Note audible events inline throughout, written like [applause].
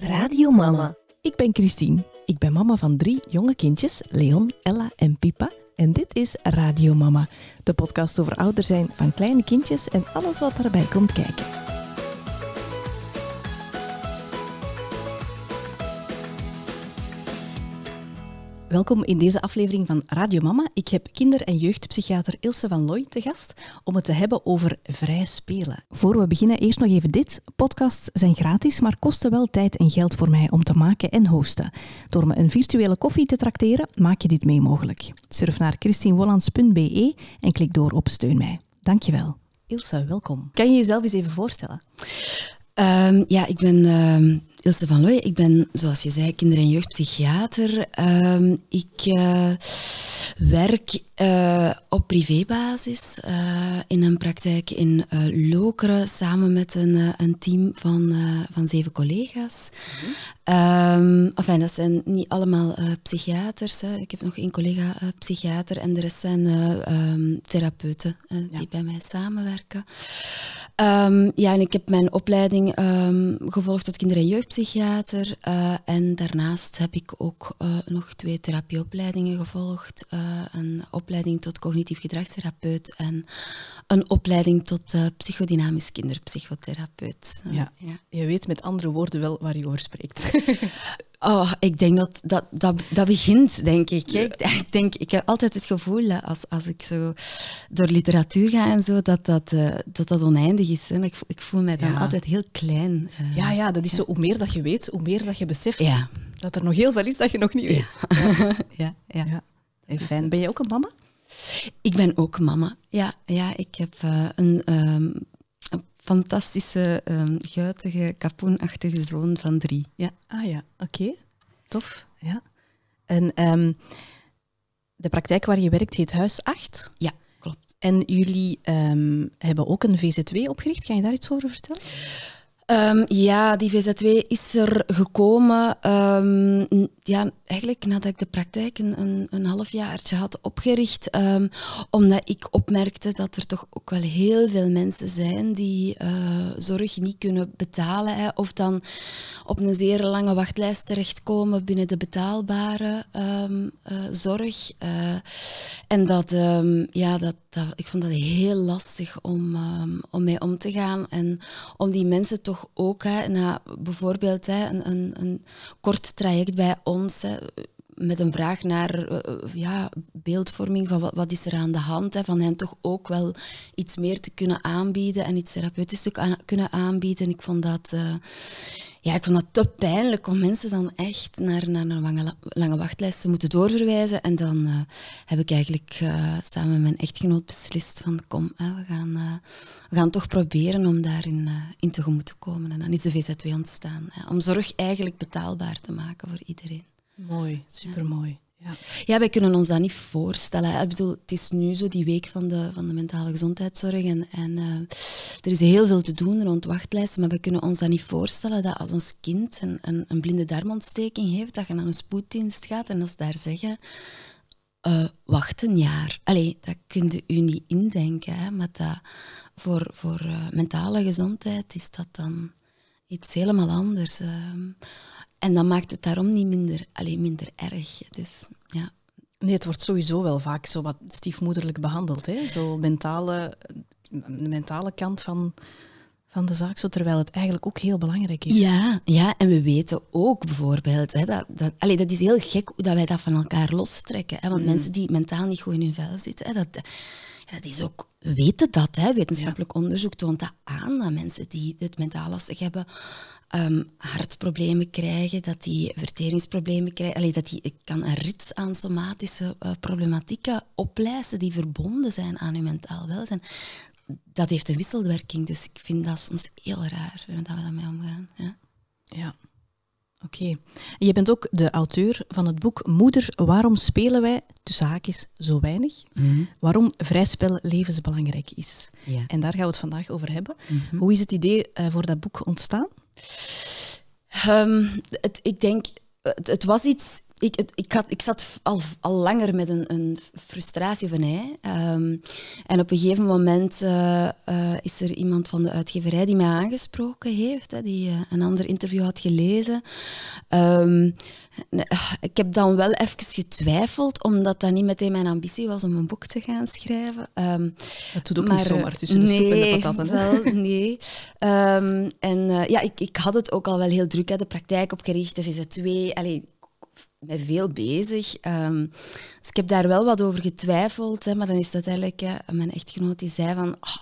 Radio Mama. Ik ben Christine. Ik ben mama van drie jonge kindjes, Leon, Ella en Pipa. En dit is Radio Mama, de podcast over ouder zijn van kleine kindjes en alles wat daarbij komt kijken. Welkom in deze aflevering van Radio Mama. Ik heb kinder- en jeugdpsychiater Ilse van Looy te gast om het te hebben over vrij spelen. Voor we beginnen, eerst nog even dit. Podcasts zijn gratis, maar kosten wel tijd en geld voor mij om te maken en hosten. Door me een virtuele koffie te trakteren, maak je dit mee mogelijk. Surf naar christienwollands.be en klik door op Steun mij. Dankjewel. Ilse, welkom. Kan je jezelf eens even voorstellen? Um, ja, ik ben uh, Ilse van Looy. Ik ben, zoals je zei, kinder- en jeugdpsychiater. Um, ik uh, werk uh, op privébasis in een praktijk in Lokeren samen met een, een team van, van zeven collega's. Um, enfin, dat zijn niet allemaal psychiaters. Hè. Ik heb nog één collega psychiater en de rest zijn therapeuten die bij mij samenwerken. Um, ja, en ik heb mijn opleiding um, gevolgd tot kinder- en jeugdpsychiater. Uh, en daarnaast heb ik ook uh, nog twee therapieopleidingen gevolgd. Uh, een opleiding tot cognitief gedragstherapeut en een opleiding tot psychodynamisch kinderpsychotherapeut. Ja. ja. je weet met andere woorden wel waar je over spreekt. [laughs] Oh, ik denk dat dat, dat, dat begint, denk ik. Ja. Ik, denk, ik heb altijd het gevoel als, als ik zo door literatuur ga en zo, dat dat, uh, dat, dat oneindig is. Hè. Ik, ik voel mij dan ja. altijd heel klein. Uh, ja, ja, dat is zo. Hoe meer dat je weet, hoe meer dat je beseft dat er nog heel veel is dat je nog niet weet. [laughs] Ja, ja. ja. Hey, fijn. Ben je ook een mama? Ik ben ook mama. Ja, ja ik heb uh, een... Um, fantastische, um, guitige, kapoenachtige zoon van drie. Ja. Ah ja, oké. Okay. Tof. Ja. En um, de praktijk waar je werkt heet Huis 8? Ja, klopt. En jullie um, hebben ook een VZW opgericht. Kan je daar iets over vertellen? Um, ja, die VZW is er gekomen um, ja, eigenlijk nadat ik de praktijk een, een, een halfjaartje had opgericht. Um, omdat ik opmerkte dat er toch ook wel heel veel mensen zijn die uh, zorg niet kunnen betalen. Hè, of dan op een zeer lange wachtlijst terechtkomen binnen de betaalbare uh, zorg. Uh, en dat, ja, dat, ik vond dat heel lastig om, om mee om te gaan. En om die mensen toch ook hè, na bijvoorbeeld hè, een, een, een, kort traject bij ons met een vraag naar uh, ja, beeldvorming van wat, is er aan de hand, hè, van hen toch ook wel iets meer te kunnen aanbieden en iets therapeutisch te kunnen aanbieden. Ik vond dat... Uh, ja, ik vond dat te pijnlijk om mensen dan echt naar, naar een lange, lange wachtlijst te moeten doorverwijzen. En dan uh, heb ik eigenlijk uh, samen met mijn echtgenoot beslist van kom, hè, we, gaan, uh, we gaan toch proberen om daarin in tegemoet te komen. En dan is de VZW ontstaan. Hè, om zorg eigenlijk betaalbaar te maken voor iedereen. Mooi, supermooi. Ja. Ja. wij kunnen ons dat niet voorstellen. Ik bedoel, het is nu zo die week van de, van de mentale gezondheidszorg en, en uh, er is heel veel te doen rond wachtlijsten, maar we kunnen ons dat niet voorstellen dat als ons kind een, een, blinde darmontsteking heeft, dat je naar een spoeddienst gaat en dat ze daar zeggen, uh, wacht een jaar. Allee, dat kun je u niet indenken, hè, maar dat, voor, voor uh, mentale gezondheid is dat dan iets helemaal anders. En dat maakt het daarom niet minder, alleen minder erg. Dus, ja. Nee, het wordt sowieso wel vaak zo wat stiefmoederlijk behandeld. Hè? Zo mentale, de mentale kant van, van de zaak, zo, terwijl het eigenlijk ook heel belangrijk is. Ja, ja en we weten ook bijvoorbeeld, hè, dat, dat, allee, dat is heel gek hoe dat wij dat van elkaar lostrekken. Hè? Want mm. mensen die mentaal niet goed in hun vel zitten, hè, dat, dat is ook, we weten dat, hè? wetenschappelijk ja. onderzoek toont dat aan, dat mensen die het mentaal lastig hebben, um, hartproblemen krijgen, dat die verteringsproblemen krijgen. Allee, dat die, ik kan een rits aan somatische uh, problematieken oplijsten die verbonden zijn aan uw mentaal welzijn. Dat heeft een wisselwerking, dus ik vind dat soms heel raar dat we daarmee omgaan. Ja. ja. Oké. Okay. Je bent ook de auteur van het boek Moeder, waarom spelen wij, tussen haakjes, zo weinig? Mm -hmm. Waarom vrijspel levensbelangrijk is. Ja. En daar gaan we het vandaag over hebben. Mm -hmm. Hoe is het idee uh, voor dat boek ontstaan? Um, het, ik denk, het, was iets ik, ik, had, ik zat al, al langer met een, een frustratie van hij. Ehm, en op een gegeven moment uh, uh, is er iemand van de uitgeverij die mij aangesproken heeft, hè, die uh, een ander interview had gelezen. Um, ik heb dan wel even getwijfeld, omdat dat niet meteen mijn ambitie was om een boek te gaan schrijven. Um, dat doet ook maar, niet zomaar tussen de nee, soep en de patatten. Wel, nee. en ja, ik, ik had het ook al wel heel druk, hè, de praktijk opgericht, de VZ2. Allee, met veel bezig. Um, dus ik heb daar wel wat over getwijfeld. Hè, maar dan is dat eigenlijk uh, mijn echtgenoot die zei van... Oh,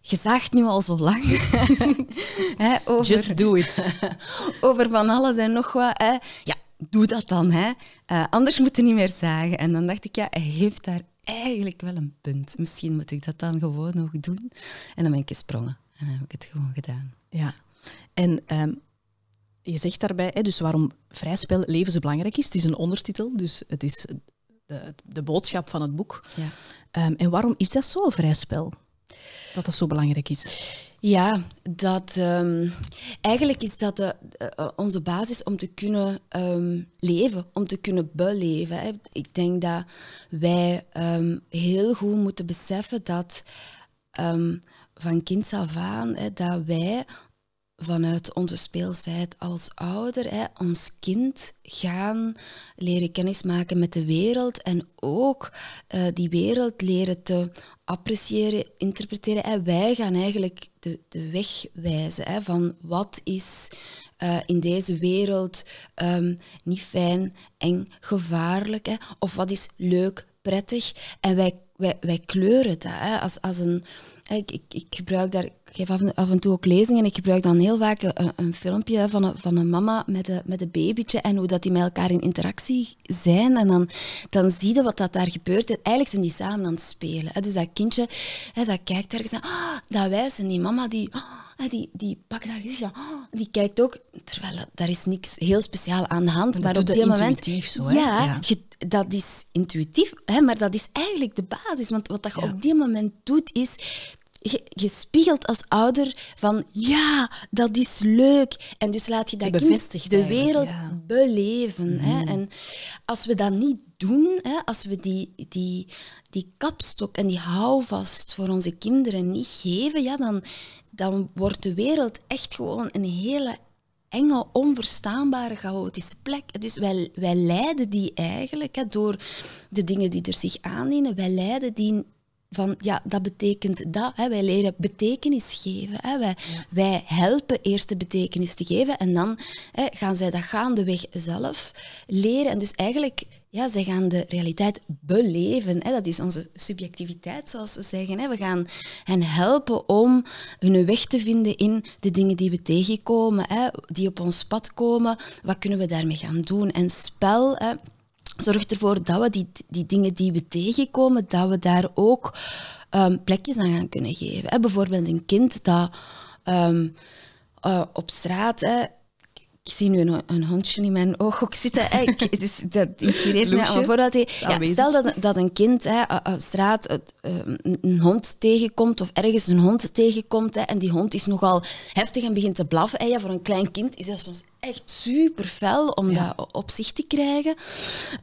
je zaagt nu al zo lang. [laughs] hè, over, Just do it. [laughs] over van alles en nog wat. Hè. Ja, doe dat dan. Hè. Uh, anders moet je niet meer zagen. En dan dacht ik, ja, hij heeft daar eigenlijk wel een punt. Misschien moet ik dat dan gewoon nog doen. En dan ben ik gesprongen. En dan heb ik het gewoon gedaan. Ja. En um, je zegt daarbij, hè, dus waarom vrij spel levensbelangrijk is. Het is een ondertitel, dus het is de, de boodschap van het boek. Ja. Um, en waarom is dat zo, vrij spel? Dat dat zo belangrijk is? Ja, dat, um, eigenlijk is dat de, uh, onze basis om te kunnen um, leven, om te kunnen beleven. Hè. Ik denk dat wij heel goed moeten beseffen dat van kinds af aan, hè, dat wij vanuit onze speelsheid als ouder hè, ons kind gaan leren kennismaken met de wereld en ook uh, die wereld leren te appreciëren, interpreteren. En wij gaan eigenlijk de, de weg wijzen hè, van wat is uh, in deze wereld um, niet fijn, eng, gevaarlijk, hè, of wat is leuk, prettig. En wij, wij, wij kleuren dat hè, als, als een... Ik, ik gebruik daar geef af en, af en, toe ook lezingen en ik gebruik dan heel vaak een, een filmpje van een, van een mama met een, met een babytje en hoe dat die met elkaar in interactie zijn. En dan, dan zie je wat dat daar gebeurt. Eigenlijk zijn die samen aan het spelen. Dus dat kindje dat kijkt ergens naar, oh, dat wijst en die mama die... Oh, die, die pakt daar die kijkt ook, terwijl daar is niks heel speciaal aan de hand. maar op die moment. Zo, hè? Ja, ja. dat is intuïtief, hè, maar dat is eigenlijk de basis. Want wat dat je op die moment doet, is je, spiegelt als ouder van ja, dat is leuk. En dus laat je dat kind de wereld beleven. Hè? Mhm. En als we dat niet doen, hè, als we die, die, die kapstok en die houvast voor onze kinderen niet geven, ja, dan, dan wordt de wereld echt gewoon een hele enge, onverstaanbare, chaotische plek. Dus wij, wij leiden die eigenlijk hè, door de dingen die er zich aandienen. Wij leiden die van ja, dat betekent dat. Hè. Wij leren betekenis geven. Hè. Wij, wij helpen eerst de betekenis te geven en dan hè, gaan zij dat gaandeweg zelf leren. En dus eigenlijk, ja, zij gaan de realiteit beleven. Hè. Dat is onze subjectiviteit, zoals ze zeggen. Hè. We gaan hen helpen om hun weg te vinden in de dingen die we tegenkomen, hè, die op ons pad komen. Wat kunnen we daarmee gaan doen? En spel... Hè, zorgt ervoor dat we die, die dingen die we tegenkomen, dat we daar ook um, plekjes aan gaan kunnen geven. Bijvoorbeeld een kind dat um, uh, op straat... Hè, ik zie nu een, een, hondje in mijn oog zitten. Hè. Ik, dus dat inspireert mij te ja, Stel dat, dat een kind hè, op straat een, een hond tegenkomt of ergens een hond tegenkomt hè, en die hond is nogal heftig en begint te blaffen. Hè. Ja, voor een klein kind is dat soms echt super fel om dat op zich te krijgen.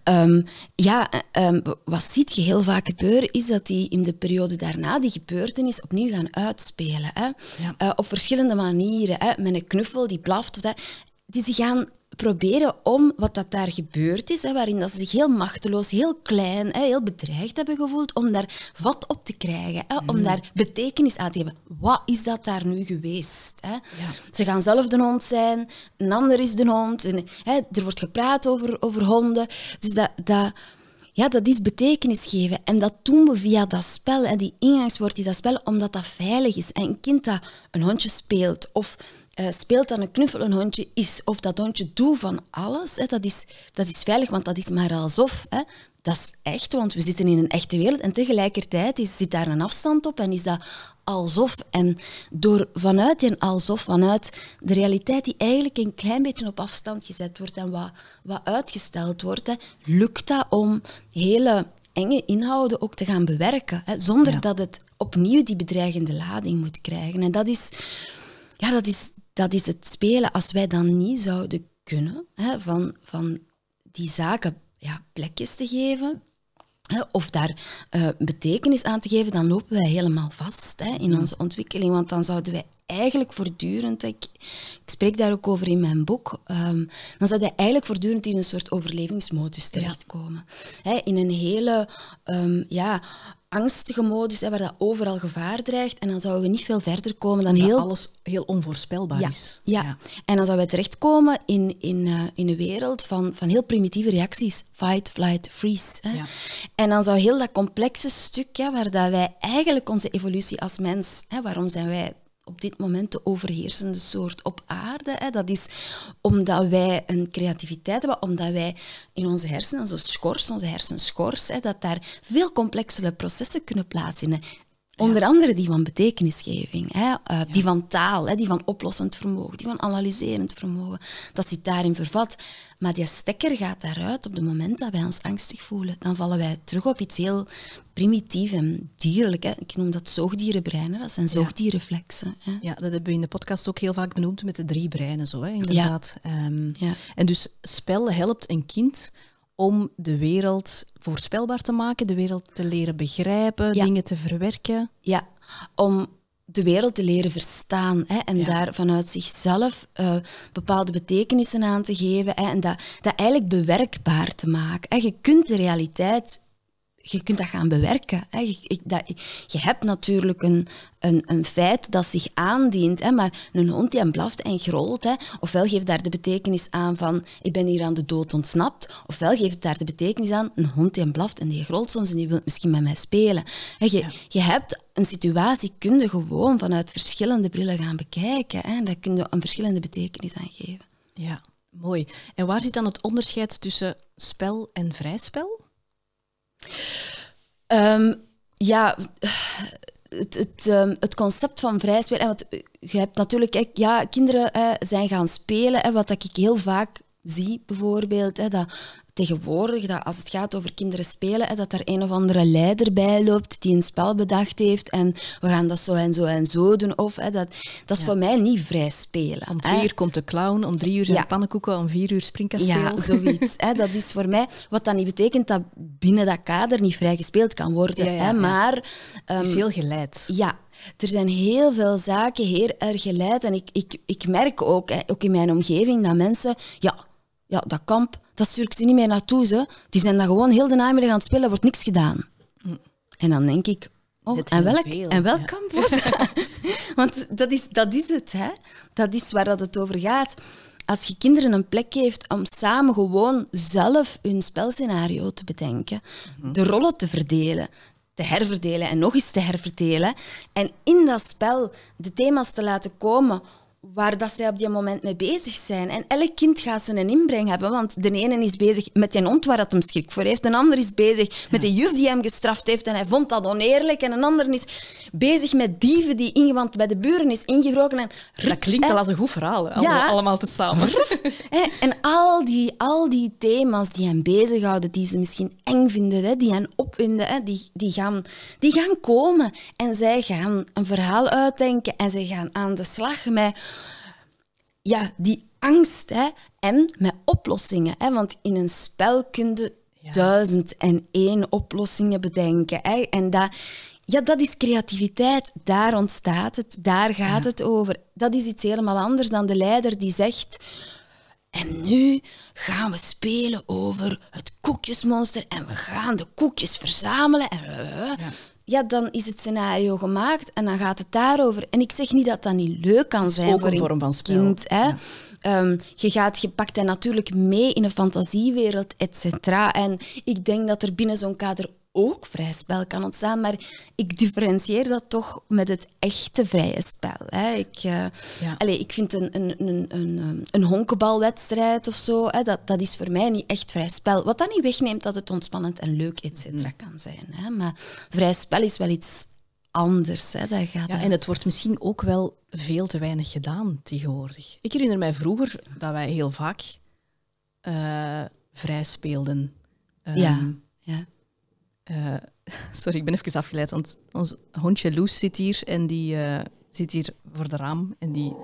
Um, ja, um, wat ziet je heel vaak gebeuren, is dat die in de periode daarna die gebeurtenis opnieuw gaan uitspelen. Hè? Ja. Uh, op verschillende manieren. Hè? Met een knuffel die blaft. Of dat. Die ze gaan proberen om wat dat daar gebeurd is, hè, waarin dat ze zich heel machteloos, heel klein, hè, heel bedreigd hebben gevoeld, om daar vat op te krijgen, hè, om mm. daar betekenis aan te geven. Wat is dat daar nu geweest? Hè? Ja. Ze gaan zelf de hond zijn, een ander is de hond, en, hè, er wordt gepraat over, over honden. Dus dat, dat, ja, dat is betekenis geven. En dat doen we via dat spel. En die ingangswoord is dat spel omdat dat veilig is. En een kind dat een hondje speelt of uh, speelt dan een knuffel een hondje is of dat hondje doet van alles, hè, dat, is, dat is veilig, want dat is maar alsof. Hè. Dat is echt, want we zitten in een echte wereld en tegelijkertijd is, zit daar een afstand op en is dat alsof. En door vanuit die alsof, vanuit de realiteit die eigenlijk een klein beetje op afstand gezet wordt en wat, wat uitgesteld wordt, hè, lukt dat om hele enge inhouden ook te gaan bewerken, hè, zonder dat het opnieuw die bedreigende lading moet krijgen. En dat is, ja, dat is, dat is het spelen. Als wij dan niet zouden kunnen, hè, van, van die zaken ja, plekjes te geven, of daar uh, betekenis aan te geven, dan lopen wij helemaal vast hè, in onze ontwikkeling. Want dan zouden wij eigenlijk voortdurend, ik, ik spreek daar ook over in mijn boek, um, dan zouden wij eigenlijk voortdurend in een soort overlevingsmodus terechtkomen. Ja. Hè, in een hele um, ja, angstige modus, hè, waar dat overal gevaar dreigt. En dan zouden we niet veel verder komen dan heel... alles heel onvoorspelbaar is. Ja. ja, en dan zouden we terechtkomen in, in, uh, in een wereld van, van heel primitieve reacties. Fight, flight, freeze. Hè. Ja. En dan zou heel dat complexe stuk, hè, waar dat wij eigenlijk onze evolutie als mens... Hè, waarom zijn wij op dit moment de overheersende soort op aarde. Hè. Dat is omdat wij een creativiteit hebben, omdat wij in onze hersenen, onze schors, onze hersenschors, hè, dat daar veel complexere processen kunnen plaatsvinden. Onder andere die van betekenisgeving, hè, uh, die van taal, hè, die van oplossend vermogen, die van analyserend vermogen. Dat zit daarin vervat. Maar die stekker gaat daaruit op het moment dat wij ons angstig voelen. Dan vallen wij terug op iets heel primitief en dierlijk. Hè. Ik noem dat zoogdierenbreinen, dat zijn zoogdierreflexen. Hè. Ja, dat hebben we in de podcast ook heel vaak benoemd met de drie breinen, zo, hè, inderdaad. Ja. Um, ja. En dus spel helpt een kind om de wereld voorspelbaar te maken, de wereld te leren begrijpen, dingen te verwerken. Ja, om de wereld te leren verstaan hè, en daar vanuit zichzelf uh, bepaalde betekenissen aan te geven hè, en dat, dat eigenlijk bewerkbaar te maken. Hè. Je kunt de realiteit je kunt dat gaan bewerken. Hè. Je, dat, je hebt natuurlijk een, een, een feit dat zich aandient, hè, maar een hond die blaft en grolt, hè, ofwel geeft daar de betekenis aan van ik ben hier aan de dood ontsnapt, ofwel geeft daar de betekenis aan een hond die blaft en die grolt soms en die wil misschien met mij spelen. Hè, je, je hebt een situatie, kun je gewoon vanuit verschillende brillen gaan bekijken. Hè, en daar kun je een verschillende betekenis aan geven. Ja, mooi. En waar zit dan het onderscheid tussen spel en vrijspel? Um, ja, het, het, um, het, concept van vrij spelen. Want je hebt natuurlijk, ja, kinderen hè, zijn gaan spelen. Hè, wat ik heel vaak zie, bijvoorbeeld, hè, dat tegenwoordig, dat als het gaat over kinderen spelen, hè, dat er een of andere leider bij loopt die een spel bedacht heeft en we gaan dat zo en zo en zo doen. Of, hè, dat, dat is voor mij niet vrij spelen. Om twee uur komt de clown, om drie uur zijn ja. pannenkoeken, om vier uur springkasteel. Ja, [laughs] zoiets. hè, dat is voor mij, wat dan niet betekent dat binnen dat kader niet vrij gespeeld kan worden. hè, maar... Um, het is heel geleid. Ja, er zijn heel veel zaken heel erg geleid. En ik, ik, ik merk ook, hè, ook in mijn omgeving, dat mensen... Ja, ja, dat kamp, dat stuur ik ze niet meer naartoe. Ze. Die zijn dan gewoon heel de namiddag aan het spelen, er wordt niks gedaan. Mm. En dan denk ik, oh, en welk, en welk kamp was dat? [laughs] Want dat is, dat is het, hè. Dat is waar dat het over gaat. Als je kinderen een plek geeft om samen gewoon zelf hun spelscenario te bedenken, mhm. de rollen te verdelen, te herverdelen en nog eens te herverdelen, en in dat spel de thema's te laten komen waar dat zij op die moment mee bezig zijn. En elk kind gaat zijn inbreng hebben, want de ene is bezig met die hond waar dat hem schrik voor heeft, een ander is bezig met de juf die hem gestraft heeft en hij vond dat oneerlijk, en een ander is bezig met dieven die ingewand bij de buren is ingebroken. En dat klinkt al als een goed verhaal, ja. allemaal tezamen. [laughs] en al die, al die thema's die hem bezighouden, die ze misschien eng vinden, die hen opwinden, die, die, gaan, die gaan komen. En zij gaan een verhaal uitdenken en zij gaan aan de slag met ja, die angst hè, en met oplossingen. Hè, want in een spel kun je duizend en één oplossingen bedenken. Hè, en dat, ja, dat is creativiteit. Daar ontstaat het, daar gaat het over. Dat is iets helemaal anders dan de leider die zegt... En nu gaan we spelen over het koekjesmonster en we gaan de koekjes verzamelen. En, ja ja, dan is het scenario gemaakt en dan gaat het daarover. En ik zeg niet dat dat niet leuk kan zijn ook voor een vorm van spel. kind. Hè. Ehm, je, gaat, je pakt hij natuurlijk mee in een fantasiewereld, et cetera. En ik denk dat er binnen zo'n kader ook vrij spel kan ontstaan, maar ik differentieer dat toch met het echte vrije spel. Hè. Ik, uh, allez, ik vind een, een, een, een, een honkenbalwedstrijd of zo, hè, dat, dat is voor mij niet echt vrij spel. Wat dan niet wegneemt dat het ontspannend en leuk et cetera, mm. kan zijn. Hè. Maar vrij spel is wel iets anders. Hè. Daar gaat ja, en het wordt misschien ook wel veel te weinig gedaan tegenwoordig. Ik herinner mij vroeger dat wij heel vaak uh, vrij speelden. Um, ja, ja. Uh, [laughs] sorry, ik ben even afgeleid, want ons hondje Loes zit hier en die uh, zit hier voor de raam en die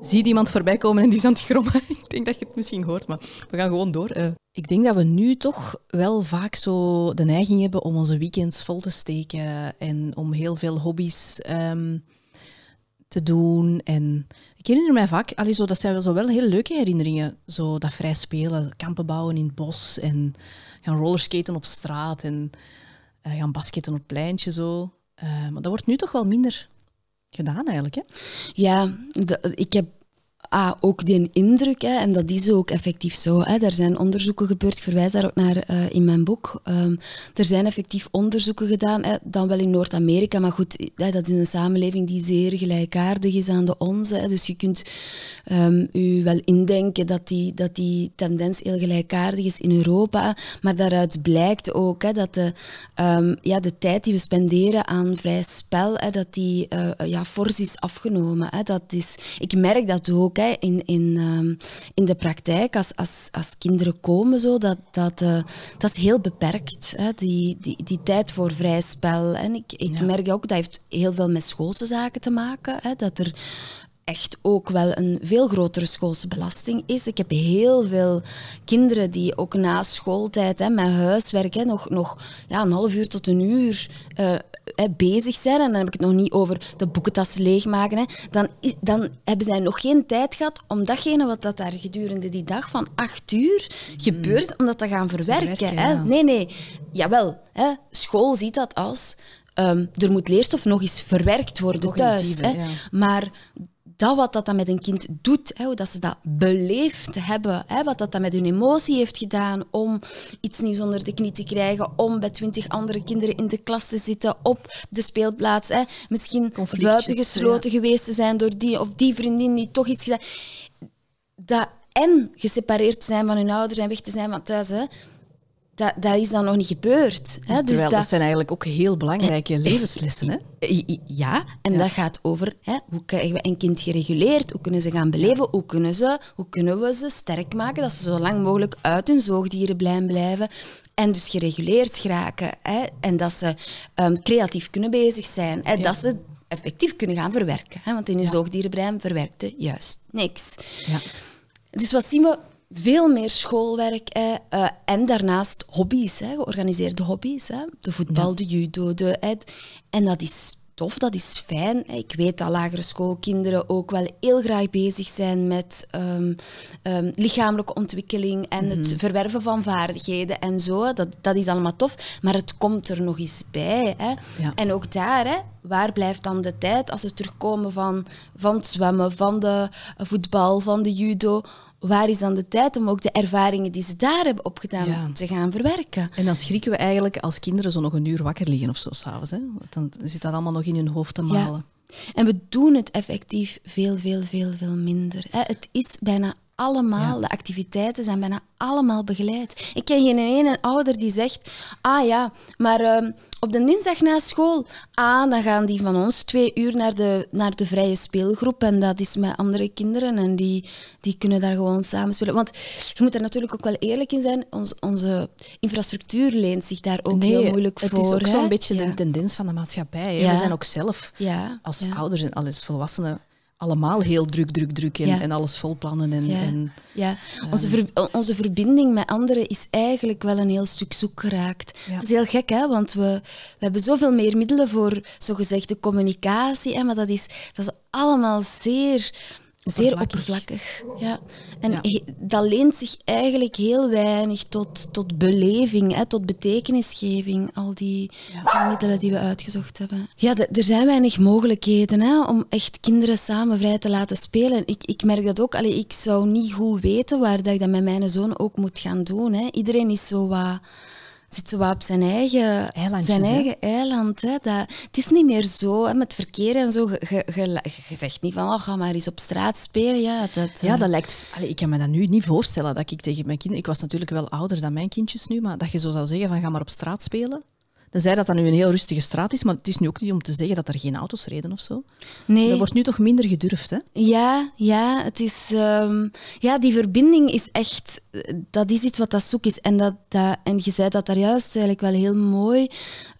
zie iemand voorbij komen en die is aan het grommen. [laughs] ik denk dat je het misschien hoort, maar we gaan gewoon door. Uh, ik denk dat we nu toch wel vaak zo de neiging hebben om onze weekends vol te steken en om heel veel hobby's um, te doen. En ik herinner mij vaak, allee, dat zijn wel, zo wel heel leuke herinneringen. Zo dat vrij spelen, kampen bouwen in het bos en gaan rollerskaten op straat en gaan basketten op pleintje. Zo. Uh, maar dat wordt nu toch wel minder gedaan eigenlijk. Hè? Ja, ik heb ah, ook die indruk, hè, en dat is ook effectief zo. Hè. Er zijn onderzoeken gebeurd, ik verwijs daar ook naar uh, in mijn boek. Um, er zijn effectief onderzoeken gedaan, hè, dan wel in Noord-Amerika, maar goed, hè, dat is een samenleving die zeer gelijkaardig is aan de onze. Hè. Dus je kunt um, u wel indenken dat die, dat die tendens heel gelijkaardig is in Europa. Maar daaruit blijkt ook hè, dat de, um, ja, de tijd die we spenderen aan vrij spel, hè, dat die uh, ja, fors is afgenomen. Hè. Dat is, ik merk dat ook in, in, ehm, in de praktijk, als, als, als kinderen komen, zo, dat, dat, uh, dat is heel beperkt, hè, die, die, die tijd voor vrij spel. En ik, ik merk ook, dat heeft heel veel met schoolse zaken te maken. Hè, dat er echt ook wel een veel grotere schoolse belasting is. Ik heb heel veel kinderen die ook na schooltijd hè, met huiswerk hè, nog, nog ja, een half uur tot een uur uh, bezig zijn, en dan heb ik het nog niet over de boekentassen leegmaken, hè, dan, is, dan hebben zij nog geen tijd gehad om datgene wat dat daar gedurende die dag van acht uur gebeurt, om dat te gaan verwerken. hè. Nee, nee. Jawel, hè, school ziet dat als... Um, er moet leerstof nog eens verwerkt worden thuis. Hè. Ja. Maar dat wat dat dan met een kind doet, hè, hoe dat ze dat beleefd hebben, hè, wat dat dan met hun emotie heeft gedaan om iets nieuws onder de knie te krijgen, om bij twintig andere kinderen in de klas te zitten, op de speelplaats, hè, misschien buitengesloten ja. geweest te zijn door die of die vriendin die toch iets gedaan. Dat en gesepareerd zijn van hun ouders en weg te zijn van thuis, hè, dat, dat is dan nog niet gebeurd. Hè? Dus dat, dat, zijn eigenlijk ook heel belangrijke levenslessen. Hè? [laughs] Ja, en dat gaat over hè, hoe krijgen we een kind gereguleerd, hoe kunnen ze gaan beleven, hoe, kunnen ze, hoe kunnen we ze sterk maken dat ze zo lang mogelijk uit hun zoogdierenblein blijven en dus gereguleerd geraken. Hè? En dat ze um, creatief kunnen bezig zijn, hè? dat ze effectief kunnen gaan verwerken. Hè? Want in hun zoogdierenbrein verwerkte juist niks. Ja. Dus wat zien we veel meer schoolwerk hè, uh, en daarnaast hobby's, hè, georganiseerde hobby's. Hè, de voetbal, de judo. De, hè, en dat is tof, dat is fijn. Ik weet dat lagere schoolkinderen ook wel heel graag bezig zijn met um, um, lichamelijke ontwikkeling en het mhm. verwerven van vaardigheden en zo. Dat, dat is allemaal tof, maar het komt er nog eens bij. Hè. Ja. En ook daar, hè, waar blijft dan de tijd als we terugkomen van, van het zwemmen, van de voetbal, van de judo? Waar is dan de tijd om ook de ervaringen die ze daar hebben opgedaan te gaan verwerken? En dan schrikken we eigenlijk als kinderen zo nog een uur wakker liggen of zo s'avonds. Dan zit dat allemaal nog in hun hoofd te malen. Ja. En we doen het effectief veel, veel, veel, veel minder. Het is bijna allemaal, de activiteiten zijn bijna allemaal begeleid. Ik ken geen ene ouder die zegt, ah ja, maar uh, op de dinsdag na school, ah, dan gaan die van ons twee uur naar de, naar de vrije speelgroep en dat is met andere kinderen en die, die kunnen daar gewoon samen spelen. Want je moet er natuurlijk ook wel eerlijk in zijn, Ons, onze infrastructuur leent zich daar ook heel moeilijk voor. Het is ook zo'n beetje de tendens van de maatschappij. We zijn ook zelf als ouders en alles volwassenen allemaal heel druk, druk, druk en, en alles vol plannen. En, ja, en, ja. Onze, ver, onze verbinding met anderen is eigenlijk wel een heel stuk zoek geraakt. Het is heel gek, hè? want we, we hebben zoveel meer middelen voor zogezegde communicatie, hè? maar dat is, dat is allemaal zeer Zeer oppervlakkig. Ja. En dat leent zich eigenlijk heel weinig tot, tot beleving, hè, tot betekenisgeving, al die, middelen die we uitgezocht hebben. Ja, er zijn weinig mogelijkheden hè, om echt kinderen samen vrij te laten spelen. Ik, ik merk dat ook. Allee, ik zou niet goed weten waar dat ik dat met mijn zoon ook moet gaan doen. Hè. Iedereen is zo wat zit zo op zijn eigen, zijn eigen eiland. Hè. Dat, het is niet meer zo hè, met verkeer en zo. Je, zegt niet van, oh, ga maar eens op straat spelen. Ja, dat, ja, eh, dat lijkt... Allez, ik kan me dat nu niet voorstellen dat ik tegen mijn kinderen... Ik was natuurlijk wel ouder dan mijn kindjes nu, maar dat je zo zou zeggen van, ga maar op straat spelen. Tenzij dat dat nu een heel rustige straat is, maar het is nu ook niet om te zeggen dat er geen auto's reden of zo. Nee. Er wordt nu toch minder gedurfd, hè? Ja, ja, het is, ehm, ja, die verbinding is echt, dat is iets wat dat zoek is. En, dat, dat, en je zei dat daar juist eigenlijk wel heel mooi.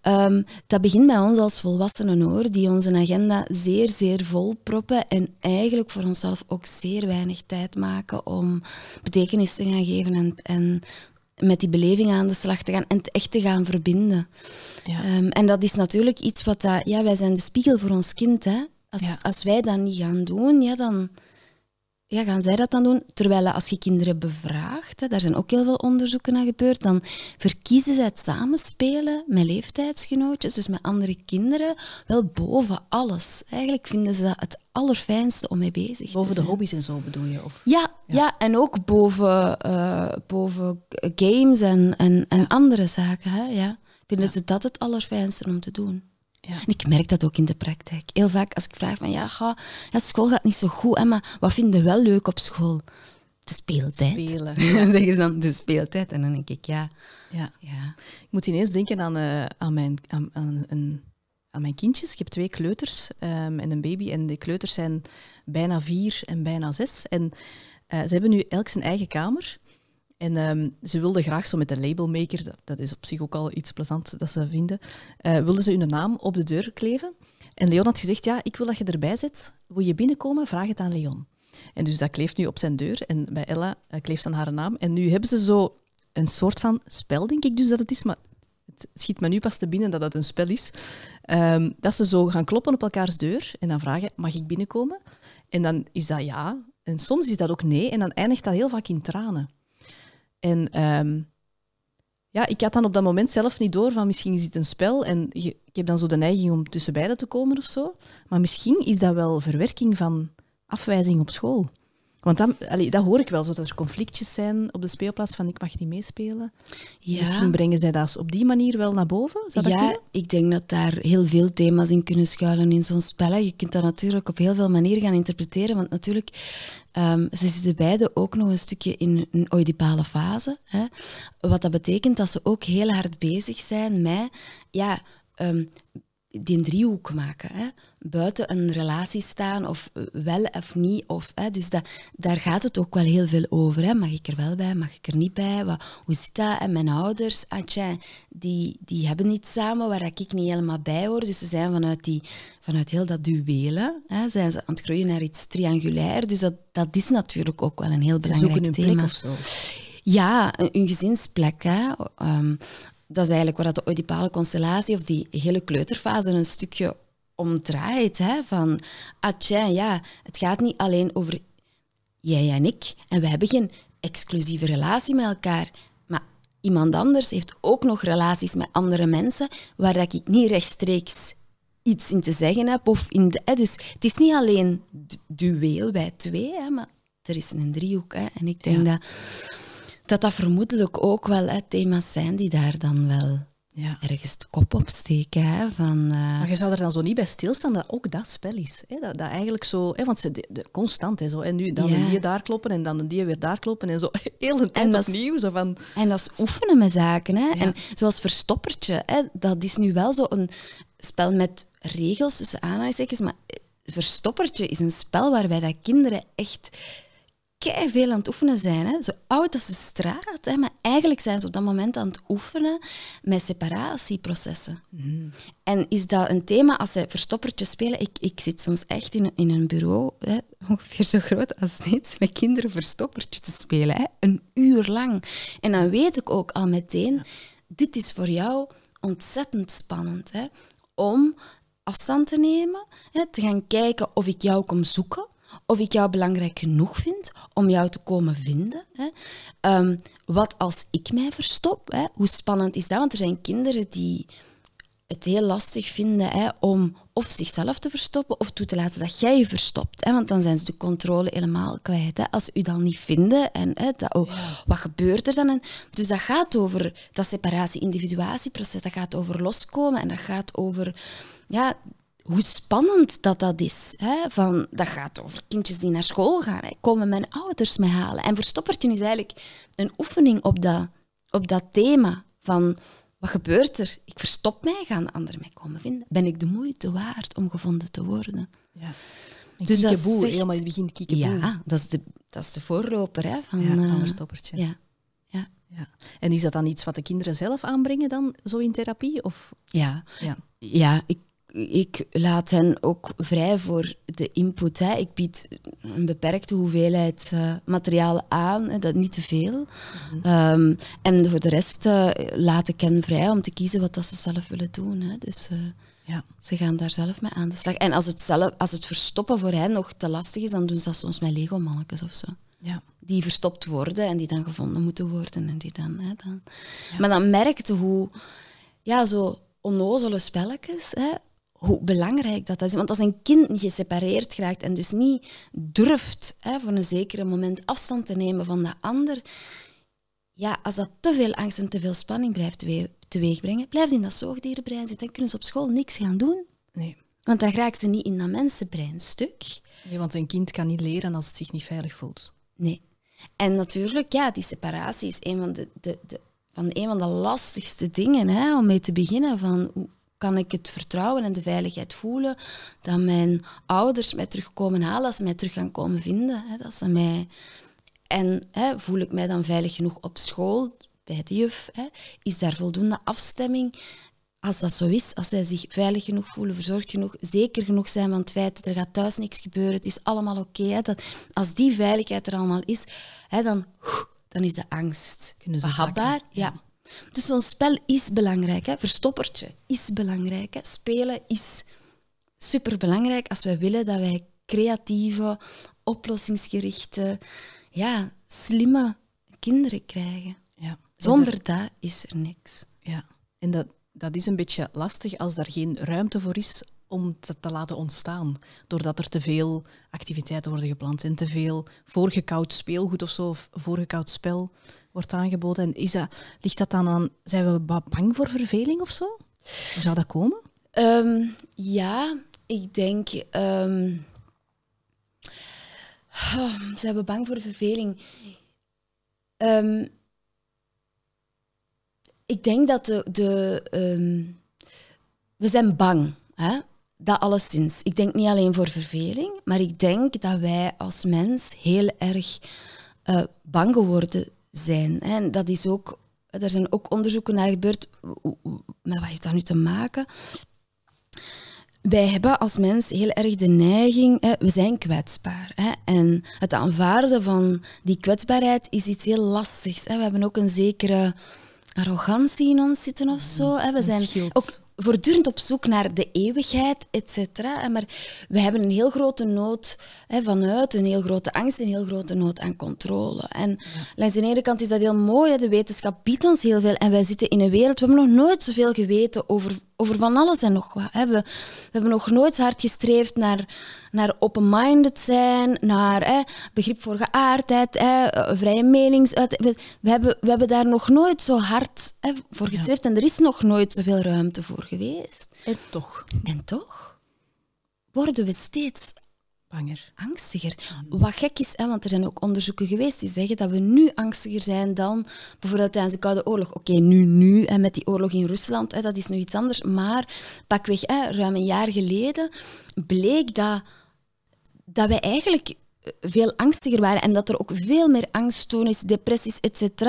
Ehm, dat begint bij ons als volwassenen hoor, die onze agenda zeer, zeer vol proppen en eigenlijk voor onszelf ook zeer weinig tijd maken om betekenis te gaan geven en, en met die beleving aan de slag te gaan en het echt te gaan verbinden. Ja. Ehm, en dat is natuurlijk iets wat dat, ja, wij zijn de spiegel voor ons kind. Hè? Als, Ja. als wij dat niet gaan doen, ja, dan ja, gaan zij dat dan doen. Terwijl als je kinderen bevraagt, hè, daar zijn ook heel veel onderzoeken naar gebeurd, dan verkiezen zij het samenspelen met leeftijdsgenootjes, dus met andere kinderen, wel boven alles. Eigenlijk vinden ze dat het allerfijnste om mee bezig Boven te de zijn. hobby's en zo bedoel je? Of... Ja, ja. en ook boven, eh, boven games en, en, en andere zaken. Hè? Ja. Vinden ze dat het allerfijnste om te doen? Ja. En ik merk dat ook in de praktijk. Heel vaak als ik vraag van ja, ga, ja school gaat niet zo goed, hè, maar wat vind je wel leuk op school? De speeltijd. Spelen, [laughs] Dan zeggen ze dan de speeltijd. En dan denk ik ja, Ja. ja. Ik moet ineens denken aan, eh, aan, mijn, aan, aan, een- aan mijn kindjes. Ik heb twee kleuters ehm, en een baby. En de kleuters zijn bijna vier en bijna zes. En eh, ze hebben nu elk zijn eigen kamer. En ehm, ze wilden graag zo met de labelmaker, dat, dat is op zich ook al iets plezant dat ze vinden, eh, wilden ze hun naam op de deur kleven. En Leon had gezegd, ja, ik wil dat je erbij zit. Wil je binnenkomen? Vraag het aan Leon. En dus dat kleeft nu op zijn deur. En bij Ella eh, kleeft dan haar naam. En nu hebben ze zo een soort van spel, denk ik dus dat het is, maar het schiet me nu pas te binnen dat het een spel is. Ehm, dat ze zo gaan kloppen op elkaars deur en dan vragen, mag ik binnenkomen? En dan is dat ja. En soms is dat ook nee. En dan eindigt dat heel vaak in tranen. En ehm, ja, ik had dan op dat moment zelf niet door van misschien is dit een spel. En je- ik heb dan zo de neiging om tussen beiden te komen of zo. Maar misschien is dat wel verwerking van afwijzing op school. Want dan, allee, dat hoor ik wel, zo dat er conflictjes zijn op de speelplaats van ik mag niet meespelen. ja. Misschien brengen zij dat op die manier wel naar boven. Zou dat ja, kunnen? ik denk dat daar heel veel thema's in kunnen schuilen in zo'n spel. Je kunt dat natuurlijk op heel veel manieren gaan interpreteren, want natuurlijk, ehm, ze zitten beide ook nog een stukje in een oedipale fase. Hè. Wat dat betekent dat ze ook heel hard bezig zijn met ja, ehm, die driehoek maken. Hè. Buiten een relatie staan, of wel of niet. Of, hè. Dus dat, daar gaat het ook wel heel veel over. Hè. Mag ik er wel bij, mag ik er niet bij? Wat, hoe zit dat? En mijn ouders, tja, die, die hebben iets samen waar ik niet helemaal bij hoor. Dus ze zijn vanuit, die, vanuit heel dat duelen, hè, zijn ze aan het groeien naar iets triangulair. Dus dat, dat is natuurlijk ook wel een heel Ze belangrijk zoeken hun thema. plek of zo. Ja, een, een gezinsplek. Hè. Ehm, dat is eigenlijk waar dat de oedipale constellatie of die hele kleuterfase een stukje om draait. Hè. Van, ah tja, ja, het gaat niet alleen over jij en ik. En we hebben geen exclusieve relatie met elkaar. Maar iemand anders heeft ook nog relaties met andere mensen waar dat ik niet rechtstreeks iets in te zeggen heb. Of in de, hè. Dus het is niet alleen du- dueel bij twee, hè, maar er is een driehoek. Hè. En ik denk Ja. dat, dat dat vermoedelijk ook wel hè, thema's zijn die daar dan wel Ja. ergens de kop op steken. Hè, van, eh, Maar je zou er dan zo niet bij stilstaan dat ook dat spel is. Hè? Dat, dat eigenlijk zo, hè? want ze de, de- constant hè, zo. En nu dan Ja. een die daar kloppen en dan een die weer daar kloppen en zo. [laughs] Heel de tijd opnieuw. Zo van, En dat is oefenen met zaken. Hè? En zoals Verstoppertje, hè? dat is nu wel zo een spel met regels tussen aanhalingstekens, maar Verstoppertje is een spel waarbij dat kinderen echt kei veel aan het oefenen zijn. Hè? Zo oud als de straat, hè? maar eigenlijk zijn ze op dat moment aan het oefenen met separatieprocessen. En is dat een thema als zij verstoppertjes spelen? Ik, ik zit soms echt in, in een bureau, hè, [laughs] ongeveer zo groot als dit, met kinderen verstoppertje te spelen. Hè, een uur lang. En dan weet ik ook al meteen, dit is voor jou ontzettend spannend. Hè, om afstand te nemen, hè, te gaan kijken of ik jou kom zoeken. Of ik jou belangrijk genoeg vind om jou te komen vinden. Hè. Ehm, wat als ik mij verstop? Hè? Hoe spannend is dat? Want er zijn kinderen die het heel lastig vinden hè, om of zichzelf te verstoppen of toe te laten dat jij je verstopt. Hè, want dan zijn ze de controle helemaal kwijt. Hè. Als ze u dan niet vinden, en, hè, dat, oh, wat gebeurt er dan? En, dus dat gaat over dat separatie-individuatieproces, dat gaat over loskomen en dat gaat over ja, hoe spannend dat dat is. Hè. Van, dat gaat over kindjes die naar school gaan. Hè. Komen mijn ouders mij halen? En verstoppertje is eigenlijk een oefening op dat, op dat thema van wat gebeurt er? Ik verstop mij, gaan anderen mij komen vinden? Ben ik de moeite waard om gevonden te worden? Ja. dus dat zegt, helemaal in het begin. Ja, dat is de, dat is de voorloper hè, van, ja, van een stoppertje. Ja. Ja. ja. En is dat dan iets wat de kinderen zelf aanbrengen dan, zo in therapie? Of? Ja. Ja. ja, ik ik laat hen ook vrij voor de input. Hè. Ik bied een beperkte hoeveelheid uh, materiaal aan, hè, dat niet te veel. Mhm. Ehm, en voor de rest uh, laat ik hen vrij om te kiezen wat dat ze zelf willen doen. Hè. Dus uh, ja. ze gaan daar zelf mee aan de slag. En als het, zelf, als het verstoppen voor hen nog te lastig is, dan doen ze dat soms met Lego-mannetjes of zo. Ja. Die verstopt worden en die dan gevonden moeten worden. En die dan, hè, dan. Maar dan merkte hoe ja, zo onnozele spelletjes, hè, hoe belangrijk dat is. Want als een kind gesepareerd geraakt en dus niet durft hè, voor een zekere moment afstand te nemen van de ander, ja, als dat te veel angst en te veel spanning blijft teweegbrengen, blijft in dat zoogdierenbrein zitten en kunnen ze op school niks gaan doen. Nee. Want dan raakt ze niet in dat mensenbrein stuk. Nee, want een kind kan niet leren als het zich niet veilig voelt. Nee. En natuurlijk, ja, die separatie is een van de, de, de van een van de lastigste dingen hè, om mee te beginnen. Van hoe, kan ik het vertrouwen en de veiligheid voelen dat mijn ouders mij terugkomen halen, als ze mij terug gaan komen vinden. Hè, dat ze mij... En hè, voel ik mij dan veilig genoeg op school, bij de juf? Hè? Is daar voldoende afstemming? Als dat zo is, als zij zich veilig genoeg voelen, verzorgd genoeg, zeker genoeg zijn van het feit dat er gaat thuis niks gebeuren, het is allemaal oké. Okay, als die veiligheid er allemaal is, hè, dan, dan is de angst behapbaar. Ja. Dus zo'n spel is belangrijk. Hè? Verstoppertje is belangrijk. Hè? Spelen is superbelangrijk als wij willen dat wij creatieve, oplossingsgerichte, ja, slimme kinderen krijgen. Ja. Zonder dat is er niks. Ja, en dat, dat is een beetje lastig als daar geen ruimte voor is om het te laten ontstaan. Doordat er te veel activiteiten worden gepland en te veel voorgekoud speelgoed of zo, of voorgekoud spel wordt aangeboden. En is dat, ligt dat dan aan, zijn we bang voor verveling of zo? Hoe zou dat komen? Ehm, ja, ik denk. Um, oh, zijn we bang voor verveling? Um, ik denk dat de. de we zijn bang. Hè? Dat alleszins. Ik denk niet alleen voor verveling, maar ik denk dat wij als mens heel erg uh, bang geworden zijn. En dat is ook, er zijn ook onderzoeken naar gebeurd. Met wat heeft dat nu te maken? Wij hebben als mens heel erg de neiging, hè, we zijn kwetsbaar. Hè, en het aanvaarden van die kwetsbaarheid is iets heel lastigs. Hè. We hebben ook een zekere arrogantie in ons zitten of zo. Hè. We zijn ook voortdurend op zoek naar de eeuwigheid, et cetera. Maar we hebben een heel grote nood hè, vanuit, een heel grote angst, een heel grote nood aan controle. En ja. langs de ene kant is dat heel mooi, de wetenschap biedt ons heel veel. En wij zitten in een wereld, we hebben nog nooit zoveel geweten over, over van alles en nog wat. Hè. We, we hebben nog nooit hard gestreefd naar naar open-minded zijn, naar hè, begrip voor geaardheid, hè, vrije menings... We, we, hebben, we hebben daar nog nooit zo hard hè, voor gestreefd en er is nog nooit zoveel ruimte voor geweest. En toch. En toch worden we steeds banger. Angstiger. Wat gek is, hè, want er zijn ook onderzoeken geweest die zeggen dat we nu angstiger zijn dan bijvoorbeeld tijdens de Koude Oorlog. Oké, nu, nu, en met die oorlog in Rusland, hè, dat is nu iets anders. Maar pakweg, hè, ruim een jaar geleden bleek dat dat wij eigenlijk veel angstiger waren en dat er ook veel meer angststoornis, depressies, etc.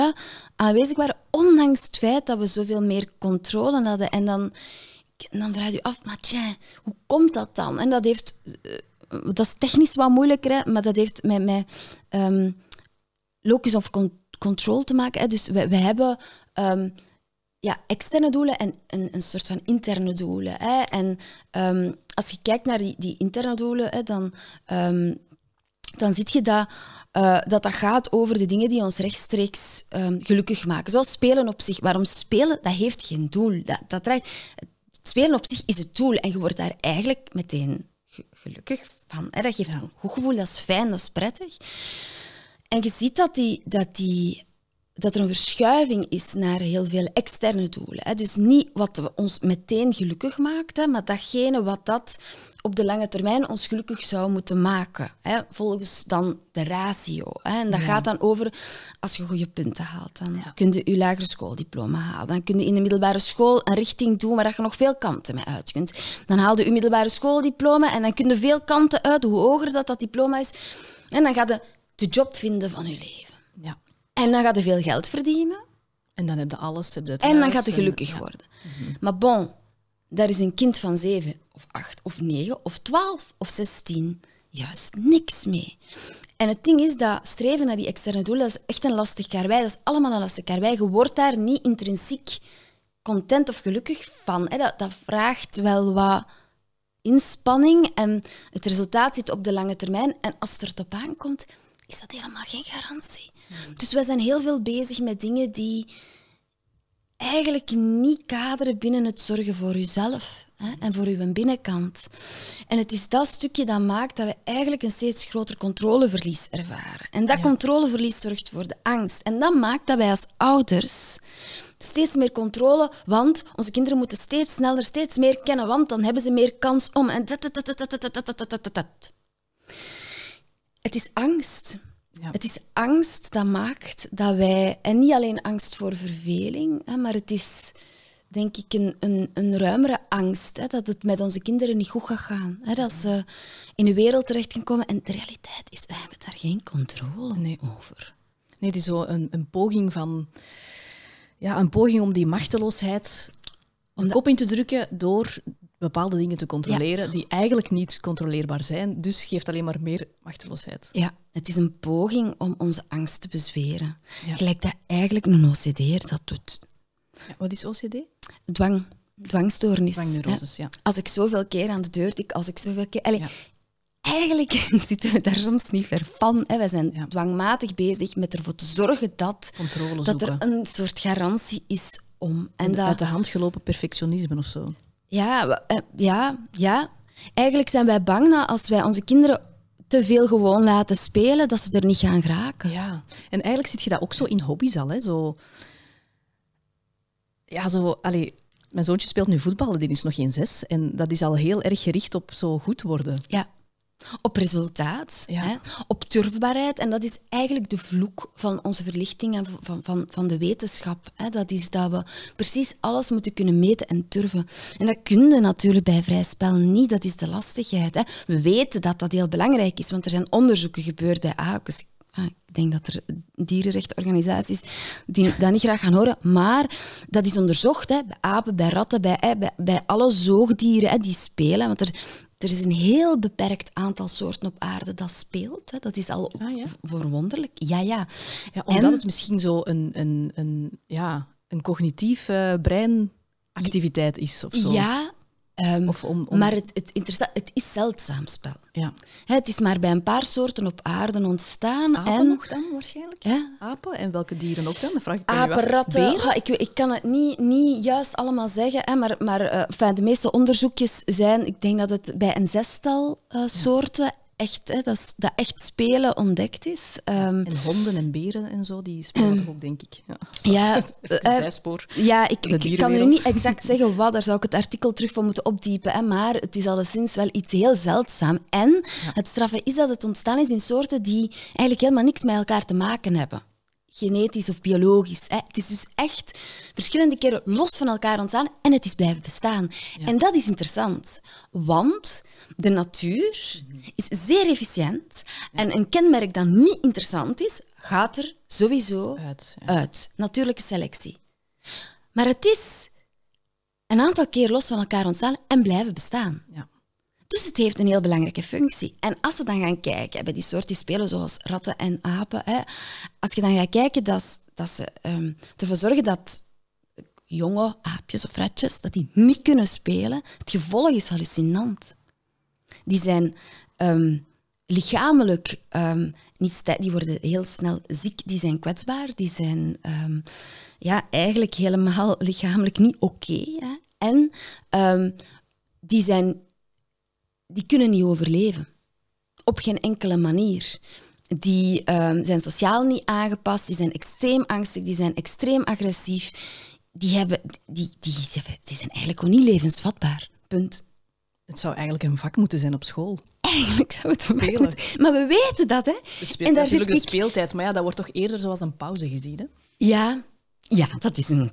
aanwezig waren, ondanks het feit dat we zoveel meer controle hadden. En dan, dan vraag je je af, maar tja, hoe komt dat dan? En dat heeft, eh, dat is technisch wat moeilijker, hè, maar dat heeft met, met um, locus of control te maken. Hè. Dus we, we hebben um, ja, externe doelen en een, soort van interne doelen. Hè. En um, als je kijkt naar die, die interne doelen, hè, dan, dan zie je dat, uh, dat dat gaat over de dingen die ons rechtstreeks gelukkig maken. Zoals spelen op zich. Waarom spelen? Dat heeft geen doel. Dat, dat draait, spelen op zich is het doel en je wordt daar eigenlijk meteen gelukkig van. Hè. Dat geeft ja. een goed gevoel, dat is fijn, dat is prettig. En je ziet dat die, dat die dat er een verschuiving is naar heel veel externe doelen. Hè. Dus niet wat ons meteen gelukkig maakt, hè, maar datgene wat dat op de lange termijn ons gelukkig zou moeten maken. Hè, volgens dan de ratio. Hè. En dat gaat dan over, als je goede punten haalt, dan kun je je lagere schooldiploma halen. Dan kun je in de middelbare school een richting doen waar je nog veel kanten mee uit kunt. Dan haal je je middelbare schooldiploma en dan kun je veel kanten uit, hoe hoger dat, dat diploma is. En dan ga je de job vinden van je leven. Ja. En dan ga je veel geld verdienen. En dan heb je alles. Heb je het En dan gaat je en- gelukkig worden. Maar bon, daar is een kind van zeven of acht of negen of twaalf of zestien juist niks mee. En het ding is dat streven naar die externe doelen, dat is echt een lastig karwei. Dat is allemaal een lastig karwei. Je wordt daar niet intrinsiek content of gelukkig van. Hè. Dat, dat vraagt wel wat inspanning en het resultaat zit op de lange termijn. En als het er op aankomt, is dat helemaal geen garantie. Dus wij zijn heel veel bezig met dingen die eigenlijk niet kaderen binnen het zorgen voor uzelf hè, en voor uw binnenkant. En het is dat stukje dat maakt dat we eigenlijk een steeds groter controleverlies ervaren. En dat controleverlies zorgt voor de angst. En dat maakt dat wij als ouders steeds meer controle, want onze kinderen moeten steeds sneller, steeds meer kennen, want dan hebben ze meer kans om. En dat, dat, dat, dat, dat, dat, dat. Het is angst. Ja. Het is angst dat maakt dat wij, en niet alleen angst voor verveling, hè, maar het is denk ik een, een, een ruimere angst hè, dat het met onze kinderen niet goed gaat gaan. Hè, dat ze in een wereld terecht gaan komen. En de realiteit is, wij hebben daar geen controle Nee. over. Nee, het is zo een, een poging van... Ja, een poging om die machteloosheid de kop in te drukken door bepaalde dingen te controleren die eigenlijk niet controleerbaar zijn. Dus geeft alleen maar meer machteloosheid. Ja, het is een poging om onze angst te bezweren. Ja. Gelijk dat eigenlijk een OCD dat doet. Ja, wat is OCD? Dwang, dwangstoornis. Dwangneuroses, ja. Als ik zoveel keer aan de deur tik, als ik zoveel keer... Allee. Eigenlijk [laughs] zitten we daar soms niet ver van. Hè. Wij zijn Ja. dwangmatig bezig met ervoor te zorgen dat, dat er een soort garantie is om. En En dat, Uit de hand gelopen perfectionisme of zo. Ja, eh, ja, ja. Eigenlijk zijn wij bang dat als wij onze kinderen te veel gewoon laten spelen, dat ze er niet gaan geraken. Ja, en eigenlijk zit je dat ook zo in hobby's al. Hè? Zo, ja, zo, allee, mijn zoontje speelt nu voetbal, die is nog geen zes. En dat is al heel erg gericht op zo goed worden. Ja. Op resultaat, Ja. hè? op durfbaarheid. En dat is eigenlijk de vloek van onze verlichting en van, van, van de wetenschap. Hè? Dat is dat we precies alles moeten kunnen meten en durven. En dat kun je natuurlijk bij vrij spel niet. Dat is de lastigheid. Hè? We weten dat dat heel belangrijk is, want er zijn onderzoeken gebeurd bij AUKUS. Ah, Ik denk dat er dierenrechtenorganisaties die dat niet graag gaan horen, maar dat is onderzocht hè, bij apen, bij ratten, bij, bij, bij alle zoogdieren hè, die spelen. Want er, er is een heel beperkt aantal soorten op aarde dat speelt. Hè. Dat is al Ah, ja? verwonderlijk. Ja, ja. Ja, omdat En- het misschien zo een, een, een, ja, een cognitief eh, breinactiviteit is of zo. Ja, ehm, Of om, om- maar het, het, het is zeldzaam spel. ja. Het is maar bij een paar soorten op aarde ontstaan. Apen en, nog dan, waarschijnlijk? Ja. Apen? En welke dieren ook dan? Dat vraag ik. Apen, ratten, ik, ik kan het niet, niet juist allemaal zeggen, hè, maar, maar eh, de meeste onderzoekjes zijn, ik denk dat het bij een zestal eh, soorten echt, hè, dat, dat echt spelen ontdekt is. Ehm, En honden en beren en zo, die spelen toch ook, denk ik. Ja, Ja, [laughs] een eh, zijspoor. Ja, ik, kan u dierenwereld. niet [laughs] exact zeggen wat, daar zou ik het artikel terug voor moeten opdiepen. Hè, maar het is alleszins wel iets heel zeldzaam. En het straffe is dat het ontstaan is in soorten die eigenlijk helemaal niks met elkaar te maken hebben. Genetisch of biologisch. Hè. Het is dus echt verschillende keren los van elkaar ontstaan en het is blijven bestaan. En dat is interessant, want de natuur is zeer efficiënt en een kenmerk dat niet interessant is, gaat er sowieso Uit, ja. uit. Natuurlijke selectie. Maar het is een aantal keer los van elkaar ontstaan en blijven bestaan. Ja. Dus het heeft een heel belangrijke functie. En als we dan gaan kijken bij die soorten die spelen, zoals ratten en apen, hè, als je dan gaat kijken dat, dat ze ehm, ervoor zorgen dat jonge aapjes of ratjes dat die niet kunnen spelen, het gevolg is hallucinant. Die zijn ehm, lichamelijk ehm, niet sterk, die worden heel snel ziek, die zijn kwetsbaar, die zijn ja, eigenlijk helemaal [laughs] lichamelijk niet oké. en die, zijn, die kunnen niet overleven. Op geen enkele manier. die ehm, zijn sociaal niet aangepast, die zijn extreem angstig, die zijn extreem agressief. Die, hebben, die, die, die zijn eigenlijk gewoon niet levensvatbaar. Punt. Het zou eigenlijk een vak moeten zijn op school. Eigenlijk zou het spelen. Moeten. Maar we weten dat, hè? en daar natuurlijk zit de speeltijd, maar ja, dat wordt toch eerder zoals een pauze gezien, hè? Ja, ja dat is een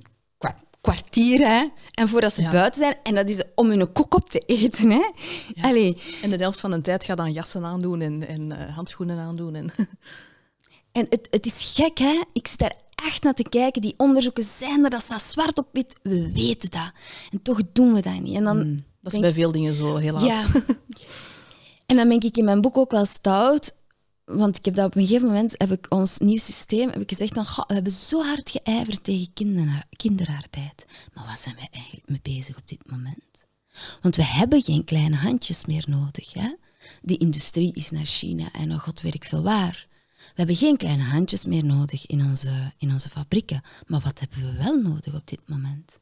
kwartier, hè? En voordat ze buiten zijn, en dat is om hun kok op te eten, hè? Ja. En de helft van de tijd gaat dan jassen aandoen en, en uh, handschoenen aandoen. En, en het, het is gek, hè? Ik zit daar echt naar te kijken. Die onderzoeken zijn er, dat staat zwart op wit. We weten dat. En toch doen we dat niet. En dan hmm. Dat is bij veel dingen zo, helaas. Ja. En dan ben ik in mijn boek ook wel stout. Want ik heb dat op een gegeven moment, heb ik ons nieuw systeem, heb ik gezegd dan, we hebben zo hard geijverd tegen kinderarbeid. Maar wat zijn wij eigenlijk mee bezig op dit moment? Want we hebben geen kleine handjes meer nodig. Hè? Die industrie is naar China en nog god weet ik veel waar. We hebben geen kleine handjes meer nodig in onze, in onze fabrieken. Maar wat hebben we wel nodig op dit moment?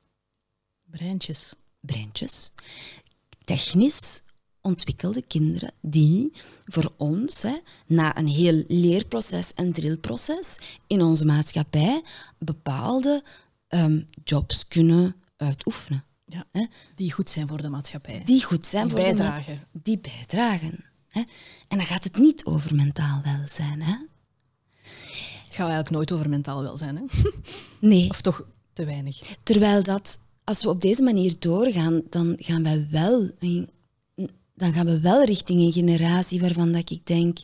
Breintjes breintjes, technisch ontwikkelde kinderen die voor ons, hè, na een heel leerproces en drillproces in onze maatschappij, bepaalde um, jobs kunnen uitoefenen. Ja, hè? Die goed zijn voor de maatschappij. Die goed zijn voor bijdragen. de maatschappij. Die bijdragen. Hè? En dan gaat het niet over mentaal welzijn. Hè? Het gaat eigenlijk nooit over mentaal welzijn. Hè? [laughs] Nee. Of toch te weinig. Terwijl dat als we op deze manier doorgaan, dan gaan wij wel, dan gaan we wel richting een generatie waarvan dat ik denk,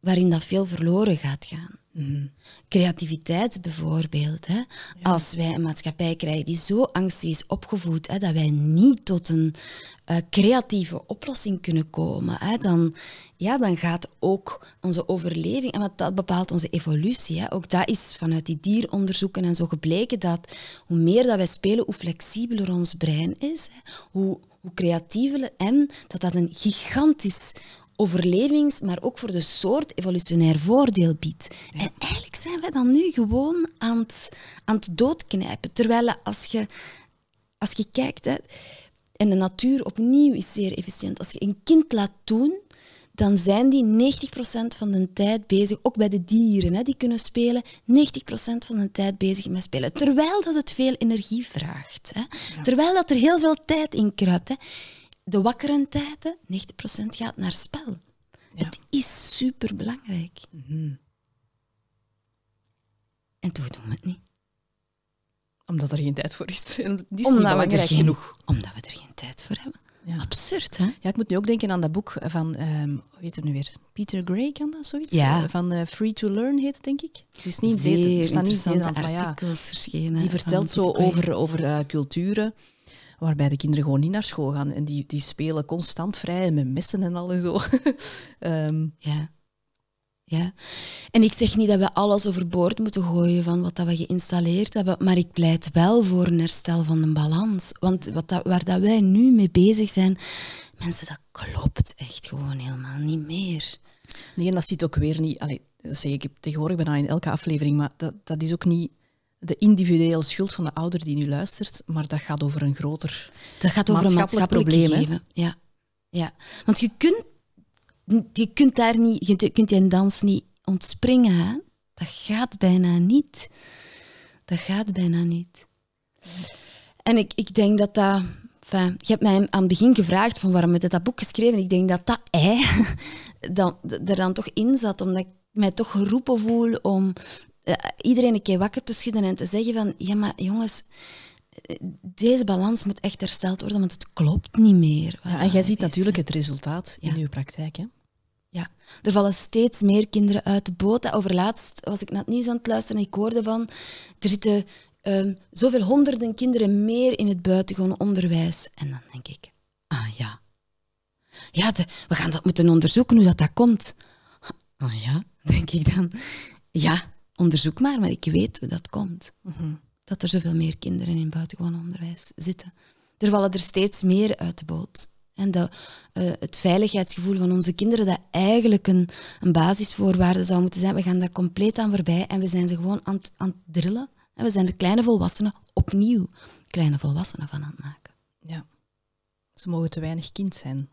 waarin dat veel verloren gaat gaan. Mhm. Creativiteit bijvoorbeeld. Hè? Als wij een maatschappij krijgen die zo angstig is opgevoed, hè, dat wij niet tot een uh, creatieve oplossing kunnen komen, hè, dan, ja, dan gaat ook onze overleving, en dat bepaalt onze evolutie. Hè. Ook dat is vanuit die dieronderzoeken en zo gebleken dat hoe meer dat wij spelen, hoe flexibeler ons brein is, hè, hoe, hoe creatiever en dat dat een gigantisch overlevings, maar ook voor de soort evolutionair voordeel biedt. En eigenlijk zijn wij dan nu gewoon aan het, aan het doodknijpen. Terwijl als je, als je kijkt, hè, en de natuur opnieuw is zeer efficiënt. Als je een kind laat doen, dan zijn die 90% van de tijd bezig, ook bij de dieren, hè, die kunnen spelen, 90% van de tijd bezig met spelen. Terwijl dat het veel energie vraagt. Hè. Terwijl dat er heel veel tijd in kruipt. Hè. De wakkere tijden, 90% gaat naar spel. Het is superbelangrijk. Mm En toch doen we het niet. Omdat er geen tijd voor is. [laughs] Die is omdat, we er geen, genoeg. omdat we er geen tijd voor hebben. Ja. Absurd, hè? Ja, ik moet nu ook denken aan dat boek van, um, hoe heet het nu weer? Peter Gray, kan dat zoiets? Ja. Eh, van uh, Free to Learn heet het, denk ik. Het is niet Zeer er staan niet artikels ja, verschenen. Die vertelt zo over, over uh, culturen waarbij de kinderen gewoon niet naar school gaan. En die, die spelen constant vrij met messen en al en zo. um, ja. Ja. En ik zeg niet dat we alles overboord moeten gooien van wat dat we geïnstalleerd hebben, maar ik pleit wel voor een herstel van de balans. Want wat dat, waar dat wij nu mee bezig zijn, mensen, dat klopt echt gewoon helemaal niet meer. Nee, en dat ziet ook weer niet... Allee, dat zeg ik tegenwoordig bijna in elke aflevering, maar dat, dat is ook niet de individuele schuld van de ouder die nu luistert, maar dat gaat over een groter Dat gaat over een maatschappelijk probleem. Ja. ja, want je kunt, je kunt daar niet, je kunt je dans niet ontspringen. Hè? Dat gaat bijna niet. Dat gaat bijna niet. En ik, ik denk dat dat... Enfin, je hebt mij aan het begin gevraagd van waarom heb je dat boek geschreven. Ik denk dat dat ei dan, er dan toch in zat, omdat ik mij toch geroepen voel om uh, iedereen een keer wakker te schudden en te zeggen van, ja maar jongens, eh, deze balans moet echt hersteld worden, want het klopt niet meer. Ja, en jij ziet natuurlijk het resultaat in uw praktijk, hè? Ja, er vallen steeds meer kinderen uit de boot. Overlaatst was ik naar het nieuws aan het luisteren en ik hoorde van, er zitten um, zoveel honderden kinderen meer in het buitengewoon onderwijs. En dan denk ik, ah ja, ja, de, we gaan dat moeten onderzoeken hoe dat, dat komt. Ah ja, denk ik dan. Ja, onderzoek maar, maar ik weet hoe dat komt. Mhm. Dat er zoveel meer kinderen in buitengewoon onderwijs zitten. Er vallen er steeds meer uit de boot. En de, uh, het veiligheidsgevoel van onze kinderen, dat eigenlijk een, een basisvoorwaarde zou moeten zijn, we gaan daar compleet aan voorbij en we zijn ze gewoon aan, aan het drillen. En we zijn de kleine volwassenen opnieuw kleine volwassenen van aan het maken. Ja. Ze mogen te weinig kind zijn.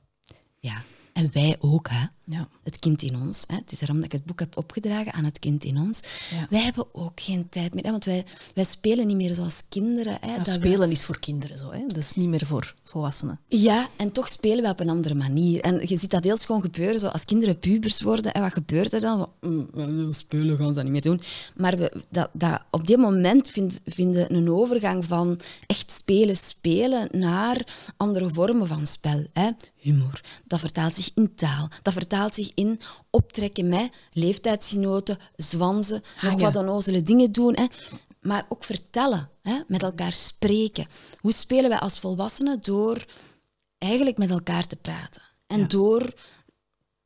Ja. En wij ook, hè. Ja. Het kind in ons. Hè. Het is daarom dat ik het boek heb opgedragen aan het kind in ons. Ja. Wij hebben ook geen tijd meer, hè, want wij, wij spelen niet meer zoals kinderen. Hè, Ja, dat we- spelen is voor kinderen zo, hè? dat is niet meer voor volwassenen. Ja, en toch spelen we op een andere manier. En je ziet dat deels gewoon gebeuren. Zo als kinderen pubers worden, en wat gebeurt er dan? "Mm, we willen spelen, gaan ze dat niet meer doen. Maar we, dat, dat, op dit moment vind, vinden een overgang van echt spelen, spelen naar andere vormen van spel. Hè? Humor, dat vertaalt zich in taal. Dat vertaalt zich in optrekken met leeftijdsgenoten, zwanzen, nog Hangen. wat onnozele dingen doen. Hè? Maar ook vertellen, hè? met elkaar spreken. Hoe spelen wij als volwassenen? Door eigenlijk met elkaar te praten. En Ja. door...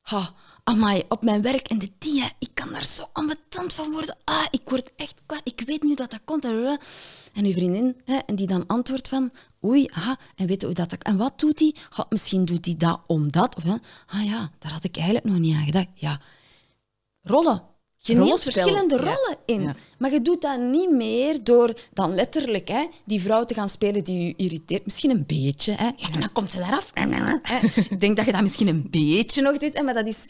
Ha, amai, op mijn werk en de die, ik kan daar zo ambetant van worden. Ah, ik word echt kwaad. Ik weet nu dat dat komt. En uw vriendin, hè, en die dan antwoordt van... Oei, aha, en weet hoe dat... En wat doet die? Misschien doet die dat omdat... Of, hè, ah ja, daar had ik eigenlijk nog niet aan gedacht. Ja, rollen. Je neemt verschillende ja. rollen in. Ja. Maar je doet dat niet meer door dan letterlijk hè, die vrouw te gaan spelen die je irriteert. Misschien een beetje. Hè. Ja, en dan komt ze. [laughs] Hè. Ik denk dat je dat misschien een beetje nog doet. Hè, maar dat is,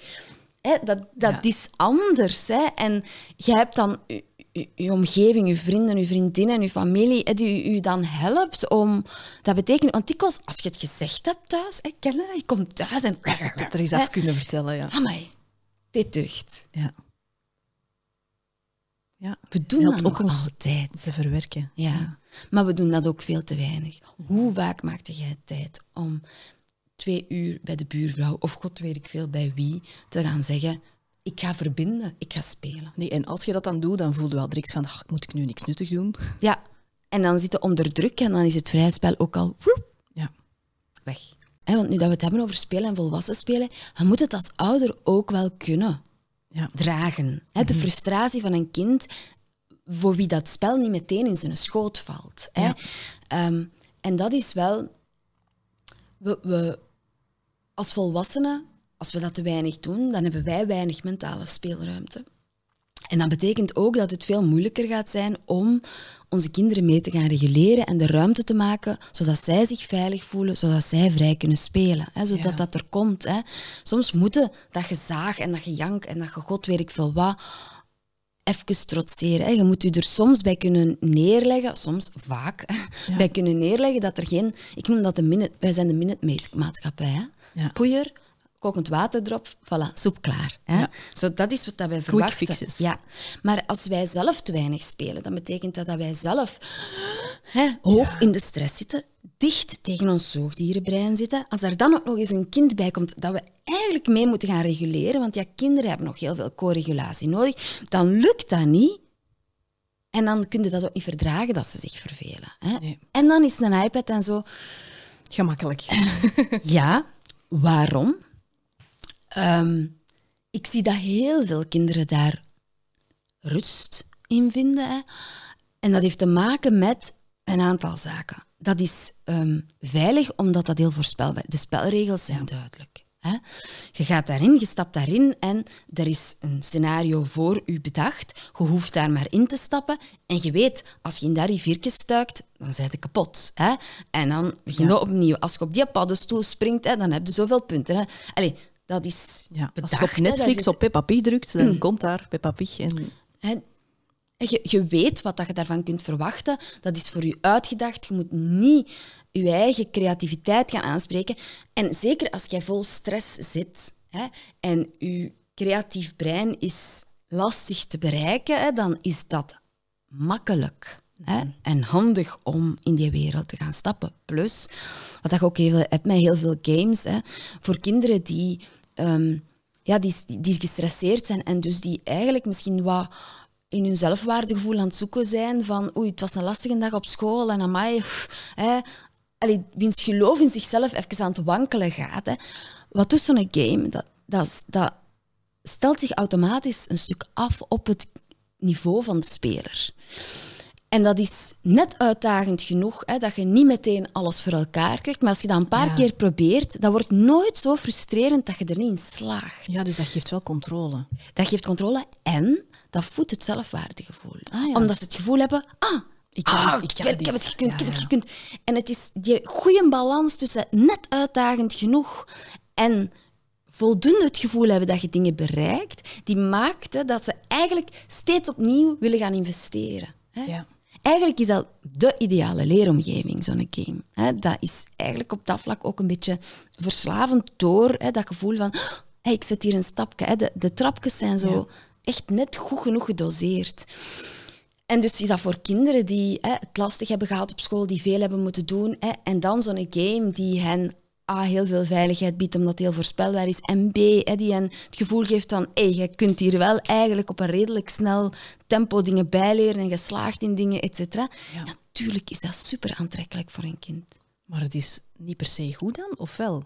hè, dat, dat Ja. is anders. Hè. En je hebt dan je, je- je omgeving, je vrienden, je vriendinnen, je familie, hè, die je dan helpt om... Dat betekent... Want dikwijls, als je het gezegd hebt thuis, hè, ken je komt thuis en... Dat er hè, af kunnen vertellen, ja. Amai, dit deugt. ja. Ja, We doen dat ook altijd. te verwerken. Ja. maar we doen dat ook veel te weinig. Hoe vaak maakte jij tijd om twee uur bij de buurvrouw, of god weet ik veel bij wie, te gaan zeggen: Ik ga verbinden, ik ga spelen. Nee, en als je dat dan doet, dan voel je wel direct van, ach, moet ik nu niks nuttig doen? Ja, en dan zit je onder druk en dan is het vrije spel ook al woep, Ja. weg. Want nu dat we het hebben over spelen en volwassen spelen, je moet het als ouder ook wel kunnen Ja. dragen. De frustratie van een kind voor wie dat spel niet meteen in zijn schoot valt. Hè. Ja. Ehm, en dat is wel... We, we, als volwassenen, als we dat te weinig doen, dan hebben wij weinig mentale speelruimte. En dat betekent ook dat het veel moeilijker gaat zijn om onze kinderen mee te gaan reguleren en de ruimte te maken zodat zij zich veilig voelen, zodat zij vrij kunnen spelen. Hè, zodat Ja. dat er komt. Hè. Soms moeten dat gezaag en dat gejank en dat gegod weet ik veel wat even trotseren. Hè. Je moet je er soms bij kunnen neerleggen, soms vaak, bij kunnen neerleggen dat er geen... Ik noem dat de minute... Wij zijn de minute-maatschappij. Hè. Ja. Poeier, kokend water erop, voilà, soep klaar. Hè. Ja. Zo, dat is wat dat wij verwachten. fixes. Ja. Maar als wij zelf te weinig spelen, dan betekent dat dat wij zelf hè, hoog in de stress zitten, dicht tegen ons zoogdierenbrein zitten. Als er dan ook nog eens een kind bij komt dat we eigenlijk mee moeten gaan reguleren, want ja, kinderen hebben nog heel veel co-regulatie nodig, dan lukt dat niet. En dan kun je dat ook niet verdragen dat ze zich vervelen. Hè? Nee. En dan is een iPad en zo. Gemakkelijk. Ja, waarom? Ehm, ik zie dat heel veel kinderen daar rust in vinden. Hè. En dat heeft te maken met een aantal zaken. Dat is ehm, veilig, omdat dat heel voorspelbaar is. De spelregels zijn duidelijk. Hè. Je gaat daarin, je stapt daarin en er is een scenario voor u bedacht. Je hoeft daar maar in te stappen. En je weet, als je in dat riviertje stuikt, dan zijn je kapot. Hè. En dan begin je Ja. opnieuw. Als je op die paddenstoel springt, hè, dan heb je zoveel punten. Hè. Allee, dat is Ja. Als je op Netflix op Peppa Pig drukt, dan komt daar Peppa Pig. En en Je, je weet wat dat je daarvan kunt verwachten. Dat is voor je uitgedacht. Je moet niet je eigen creativiteit gaan aanspreken. En zeker als jij vol stress zit hè, en je creatief brein is lastig te bereiken, hè, dan is dat makkelijk. Hè, en handig om in die wereld te gaan stappen. Plus, wat ik ook heel, heb met heel veel games, hè, voor kinderen die, ehm, ja, die, die gestresseerd zijn en dus die eigenlijk misschien wat in hun zelfwaardegevoel aan het zoeken zijn van oei, het was een lastige dag op school en amai, pff, hè, allee, wiens geloof in zichzelf even aan het wankelen gaat. Hè. Wat doet zo'n game? Dat, dat stelt zich automatisch een stuk af op het niveau van de speler. En dat is net uitdagend genoeg hè, dat je niet meteen alles voor elkaar krijgt. Maar als je dat een paar Ja. keer probeert, dat wordt nooit zo frustrerend dat je er niet in slaagt. ja, dus dat geeft wel controle. Dat geeft controle en dat voedt het zelfwaardegevoel. Ah, ja. Omdat ze het gevoel hebben, ah, Ik kan- ah, ik kan heb, ik heb dit. het gekund, ik Ja, heb het ja. gekund. En het is die goede balans tussen net uitdagend genoeg en voldoende het gevoel hebben dat je dingen bereikt, die maakte dat ze eigenlijk steeds opnieuw willen gaan investeren. Hè? Ja. Eigenlijk is dat de ideale leeromgeving, zo'n game. Dat is eigenlijk op dat vlak ook een beetje verslavend door dat gevoel van hey, ik zet hier een stapje. De, de trapjes zijn zo echt net goed genoeg gedoseerd. En dus is dat voor kinderen die hè, het lastig hebben gehad op school, die veel hebben moeten doen, hè, en dan zo'n game die hen A, heel veel veiligheid biedt omdat het heel voorspelbaar is, en B, hè, die hen het gevoel geeft van hey, je kunt hier wel eigenlijk op een redelijk snel tempo dingen bijleren en geslaagd in dingen, et cetera. Ja. Natuurlijk is dat super aantrekkelijk voor een kind. Maar het is niet per se goed dan, of wel?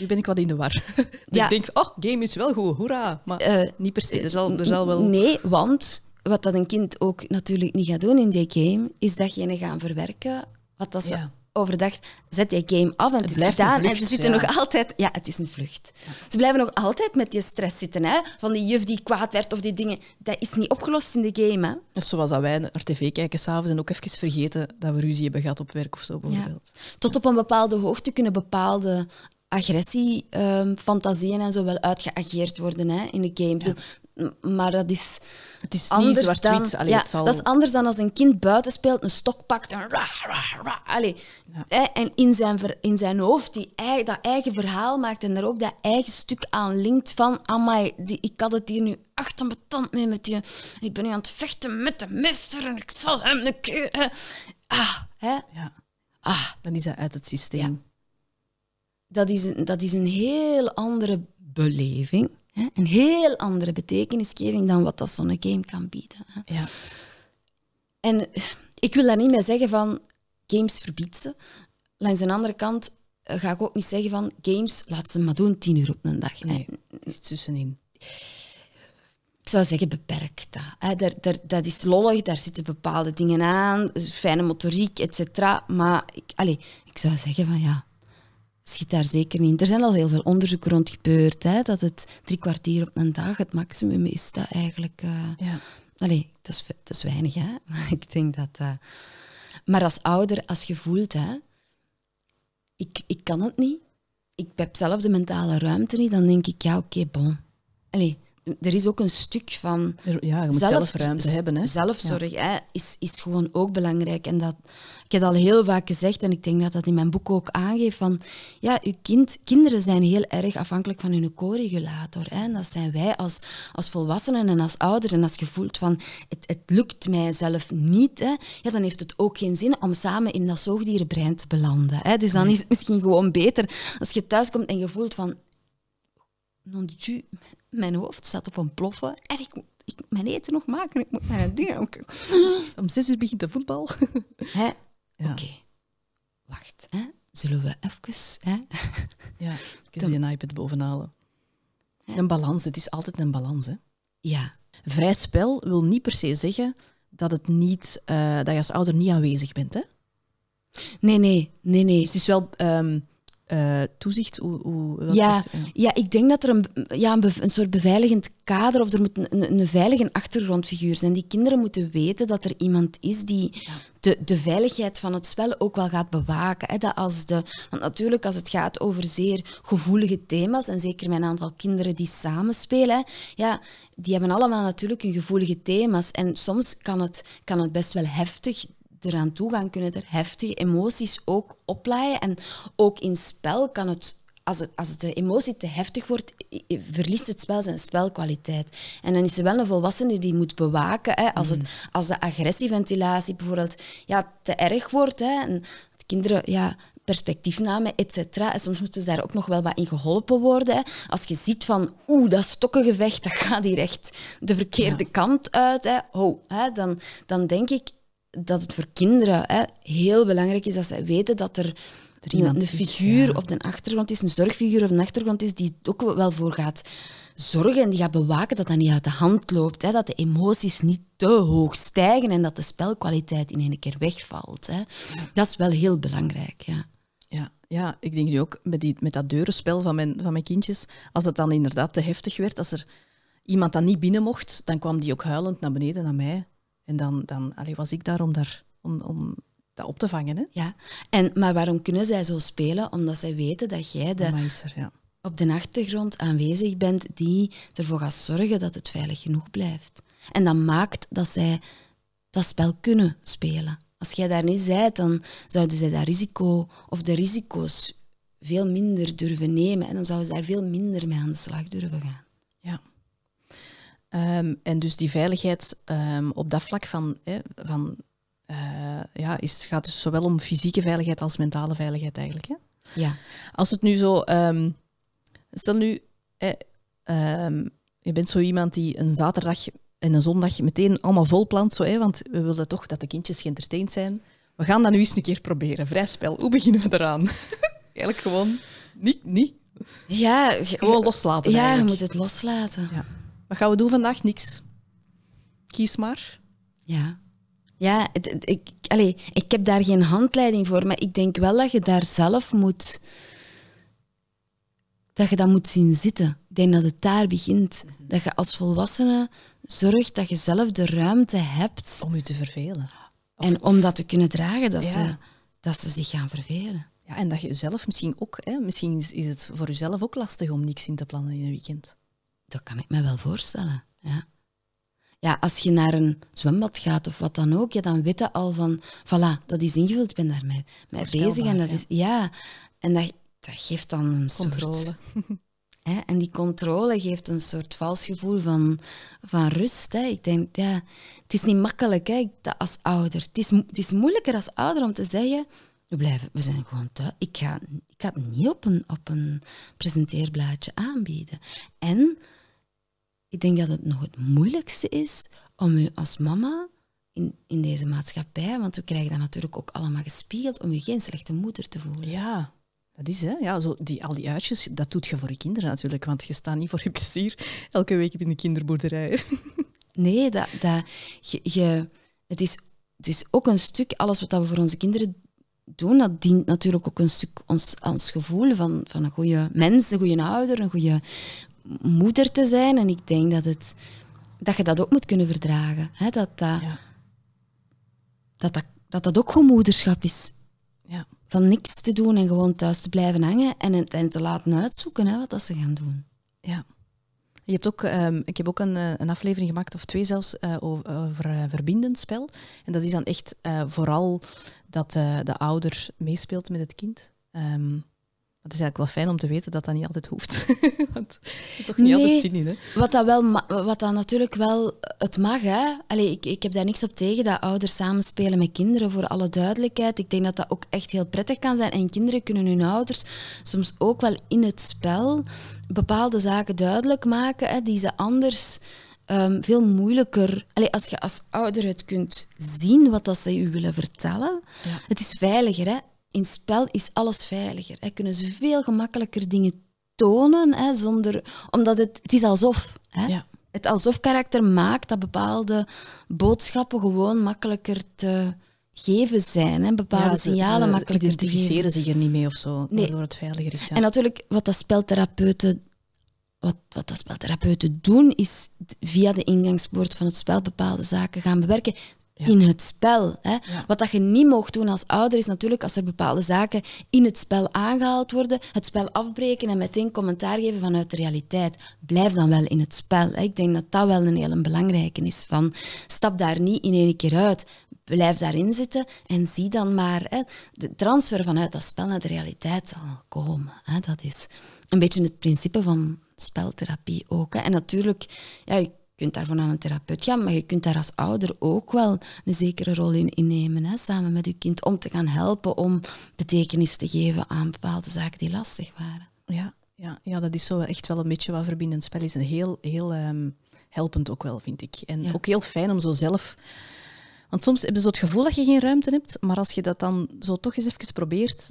Nu ben ik wat in de war. [laughs] Ja. Ik denk, oh, game is wel goed, hoera. Maar Eh, niet per se. Er zal, er zal wel... Nee, want wat dat een kind ook natuurlijk niet gaat doen in die game, is datgene gaan verwerken wat dat ze Ja. Overdag... Zet die game af en het, is gedaan. en ze zitten ja. nog altijd... Ja, het is een vlucht. Ze blijven nog altijd met die stress zitten. Hè? Van die juf die kwaad werd of die dingen. Dat is niet opgelost in de game. Hè? Zoals dat wij naar tv kijken s'avonds en ook even vergeten dat we ruzie hebben gehad op werk of zo, bijvoorbeeld. Tot op een bepaalde hoogte kunnen bepaalde agressie, ehm, fantasieën en zo wel uitgeageerd worden hè, in de game. Maar dat is Het is niet zwart-wit. Ja, zal... Dat is anders dan als een kind buiten speelt, een stok pakt en... Ra, ra, ra, allee, hè, en in zijn, ver- in zijn hoofd die, dat eigen verhaal maakt en er ook dat eigen stuk aan linkt van amai, die, ik had het hier nu achter mijn tand mee met je. En ik ben nu aan het vechten met de meester en ik zal hem een keer... hè. Ah, hè? Ja, Ah, dan is dat uit het systeem. dat is een, dat is een heel andere beleving. Hè? Een heel andere betekenisgeving dan wat dat zo'n game kan bieden. Hè? Ja. En ik wil daar niet mee zeggen van games verbied ze. Langs de andere kant eh, ga ik ook niet zeggen van games, laat ze maar doen tien uur op een dag. Nee, het is tussenin. Ik zou zeggen, beperk dat. Daar, daar, dat is lollig, daar zitten bepaalde dingen aan, fijne motoriek, et cetera. Maar ik, allee, ik zou zeggen van ja, schiet daar zeker niet in. Er zijn al heel veel onderzoeken rond gebeurd, hè, dat het drie kwartier op een dag het maximum is. Dat eigenlijk... eh, Ja. Allee, dat is, dat is weinig, hè. Maar [laughs] ik denk dat... eh, Maar als ouder, als je voelt, hè... Ik, ik kan het niet. Ik heb zelf de mentale ruimte niet. Dan denk ik, ja, oké, bon. Allee, er is ook een stuk van... Ja, je moet zelf, ruimte hebben. Hè? Zelfzorg hè, is, is gewoon ook belangrijk. En dat, ik heb het al heel vaak gezegd, en ik denk dat dat in mijn boek ook aangeeft, van ja, uw kind, kinderen zijn heel erg afhankelijk van hun co-regulator. Hè. En dat zijn wij als, als volwassenen en als ouders. En als je voelt van, het, het lukt mij zelf niet, hè, ja, dan heeft het ook geen zin om samen in dat zoogdierenbrein te belanden. Hè. Dus dan is het misschien gewoon beter als je thuiskomt en je voelt van, mijn hoofd staat op een ploffen en ik moet ik moet mijn eten nog maken. Ik moet mijn dingen. [gasps] Om zes uur begint de voetbal. [laughs] Hè? Ja. Oké, wacht. Hè? Zullen we even... Hè? Ja, [laughs] ik kan die een iPad bovenhalen. Een balans, het is altijd een balans. Hè? Ja. Vrij spel wil niet per se zeggen dat, het niet, eh, dat je als ouder niet aanwezig bent. Hè? Nee, nee, nee, nee. Dus het is wel ehm, eh, toezicht. Hoe, hoe, welk Ja, eh, ja, ik denk dat er een, ja, een, soort beveiligend kader of er moet een, een, een veilige achtergrondfiguur zijn. Die kinderen moeten weten dat er iemand is die de, de veiligheid van het spel ook wel gaat bewaken. Hè. Dat als de, want natuurlijk, als het gaat over zeer gevoelige thema's, en zeker mijn aantal kinderen die samenspelen, hè, ja, die hebben allemaal natuurlijk hun gevoelige thema's. En soms kan het, kan het best wel heftig eraan toe gaan, kunnen er heftige emoties ook oplaaien. En ook in spel kan het, als, het, als de emotie te heftig wordt, verliest het spel zijn spelkwaliteit. En dan is er wel een volwassene die moet bewaken. Hè, als, het, als de agressieventilatie bijvoorbeeld ja, te erg wordt. Hè, en de kinderen ja, perspectiefname, et cetera. En soms moeten ze daar ook nog wel wat in geholpen worden. Hè. Als je ziet van, oeh, dat stokkengevecht, dat gaat hier echt de verkeerde kant uit. Hè. Ho, hè, dan, dan denk ik dat het voor kinderen hè, heel belangrijk is dat ze weten dat er, iemand een, een is, figuur ja. op de achtergrond is, een zorgfiguur op de achtergrond is, die er ook wel voor gaat zorgen en die gaat bewaken dat dat niet uit de hand loopt. Hè, dat de emoties niet te hoog stijgen en dat de spelkwaliteit in één keer wegvalt. Hè. Dat is wel heel belangrijk. Ja. Ja, ja, ik denk nu ook met, die, met dat deurenspel van mijn, van mijn kindjes, als het dan inderdaad te heftig werd, als er iemand dan niet binnen mocht, dan kwam die ook huilend naar beneden naar mij. En dan, dan allee, was ik daar om, daar om, om dat op te vangen. Hè? Ja. En, maar waarom kunnen zij zo spelen? Omdat zij weten dat jij de, ja. op de achtergrond aanwezig bent die ervoor gaat zorgen dat het veilig genoeg blijft. En dat maakt dat zij dat spel kunnen spelen. Als jij daar niet bent, dan zouden zij dat risico of de risico's veel minder durven nemen en dan zouden ze daar veel minder mee aan de slag durven gaan. Ja. Ehm, en dus die veiligheid ehm, op dat vlak van, hè, van uh, ja, is, gaat dus zowel om fysieke veiligheid als mentale veiligheid eigenlijk. Hè? Ja. Als het nu zo, um, stel nu, je bent zo iemand die een zaterdag en een zondag meteen allemaal volplant, zo, hè, want we willen toch dat de kindjes geëntertained zijn. We gaan dat nu eens een keer proberen. Vrij spel. Hoe beginnen we eraan? [laughs] eigenlijk gewoon niet, niet. Ja, gewoon loslaten. Ja, eigenlijk. je moet het loslaten. Ja. Wat gaan we doen vandaag? Niks. Kies maar. Ja. Ja, het, ik, allez, ik heb daar geen handleiding voor, maar ik denk wel dat je daar zelf moet... Dat je dat moet zien zitten. Ik denk dat het daar begint. Dat je als volwassene zorgt dat je zelf de ruimte hebt... Om je te vervelen. en om dat te kunnen dragen, dat, ze, dat ze zich gaan vervelen. Ja, en dat je zelf misschien ook... Hè, misschien is, is het voor jezelf ook lastig om niks in te plannen in een weekend. Dat kan ik me wel voorstellen, ja ja, als je naar een zwembad gaat of wat dan ook, ja, dan weet je al van, voilà, dat is ingevuld, ik ben daarmee mee bezig. En dat is, ja, en dat, dat geeft dan een controle. soort... [laughs] Hè, en die controle geeft een soort vals gevoel van, van rust. Hè. Ik denk, ja, het is niet makkelijk hè, als ouder. Het is, het is moeilijker als ouder om te zeggen, we, blijven, we zijn gewoon thuis. Ik ga, ik ga het niet op een, op een presenteerblaadje aanbieden. En ik denk dat het nog het moeilijkste is om u als mama in, in deze maatschappij, want we krijgen dat natuurlijk ook allemaal gespiegeld, om je geen slechte moeder te voelen. Ja, dat is hè. Ja, zo die, al die uitjes, dat doet je voor je kinderen natuurlijk, want je staat niet voor je plezier elke week in de kinderboerderij. Nee, dat, dat, je, je, het, is, het is ook een stuk, alles wat we voor onze kinderen doen, dat dient natuurlijk ook een stuk ons, ons gevoel van, van een goede mens, een goede ouder, een goede moeder te zijn. En ik denk dat, het, dat je dat ook moet kunnen verdragen. Hè? Dat, dat, dat, dat, dat, dat ook gewoon moederschap is. Ja. Van niks te doen en gewoon thuis te blijven hangen en, en te laten uitzoeken hè, wat dat ze gaan doen. Ja. Je hebt ook, um, ik heb ook een, eh, een aflevering gemaakt, of twee zelfs, uh, over, over uh, verbindend spel. En dat is dan echt vooral dat de ouder meespeelt met het kind. Um, het is eigenlijk wel fijn om te weten dat dat niet altijd hoeft. [laughs] Want toch niet nee, altijd zin in. Hè? Wat, dat wel, wat dat natuurlijk wel het mag. Hè? Allee, ik, ik heb daar niks op tegen dat ouders samenspelen met kinderen, voor alle duidelijkheid. Ik denk dat dat ook echt heel prettig kan zijn. En kinderen kunnen hun ouders soms ook wel in het spel bepaalde zaken duidelijk maken hè, die ze anders... Um, veel moeilijker. Allee, als je als ouder het kunt zien wat dat ze je willen vertellen, ja. het is veiliger. Hè? In spel is alles veiliger. Hè. Kunnen ze veel gemakkelijker dingen tonen, hè, zonder, omdat het, het is alsof. Hè. Ja. Het alsof-karakter maakt dat bepaalde boodschappen gewoon makkelijker te geven zijn. Hè. Bepaalde ja, signalen ze, makkelijker te geven. identificeren zich er niet mee of zo, nee. waardoor het veiliger is. Ja. En natuurlijk, wat dat speltherapeuten wat, wat dat speltherapeuten doen, is via de ingangspoort van het spel bepaalde zaken gaan bewerken in het spel. Hè. Wat dat je niet mocht doen als ouder is natuurlijk als er bepaalde zaken in het spel aangehaald worden, het spel afbreken en meteen commentaar geven vanuit de realiteit. Blijf dan wel in het spel. Hè. Ik denk dat dat wel een hele belangrijke is. Van, stap daar niet in één keer uit. Blijf daarin zitten en zie dan maar. Hè, de transfer vanuit dat spel naar de realiteit zal komen. Hè. Dat is een beetje het principe van speltherapie ook. Hè. En natuurlijk, ja, kunt daarvoor naar een therapeut gaan, maar je kunt daar als ouder ook wel een zekere rol in innemen, hè, samen met je kind, om te gaan helpen, om betekenis te geven aan bepaalde zaken die lastig waren. Ja, ja, ja dat is zo echt wel een beetje wat verbindend spel is. En heel, heel um, helpend ook wel, vind ik. En ja. ook heel fijn om zo zelf... Want soms heb je zo het gevoel dat je geen ruimte hebt, maar als je dat dan zo toch eens even probeert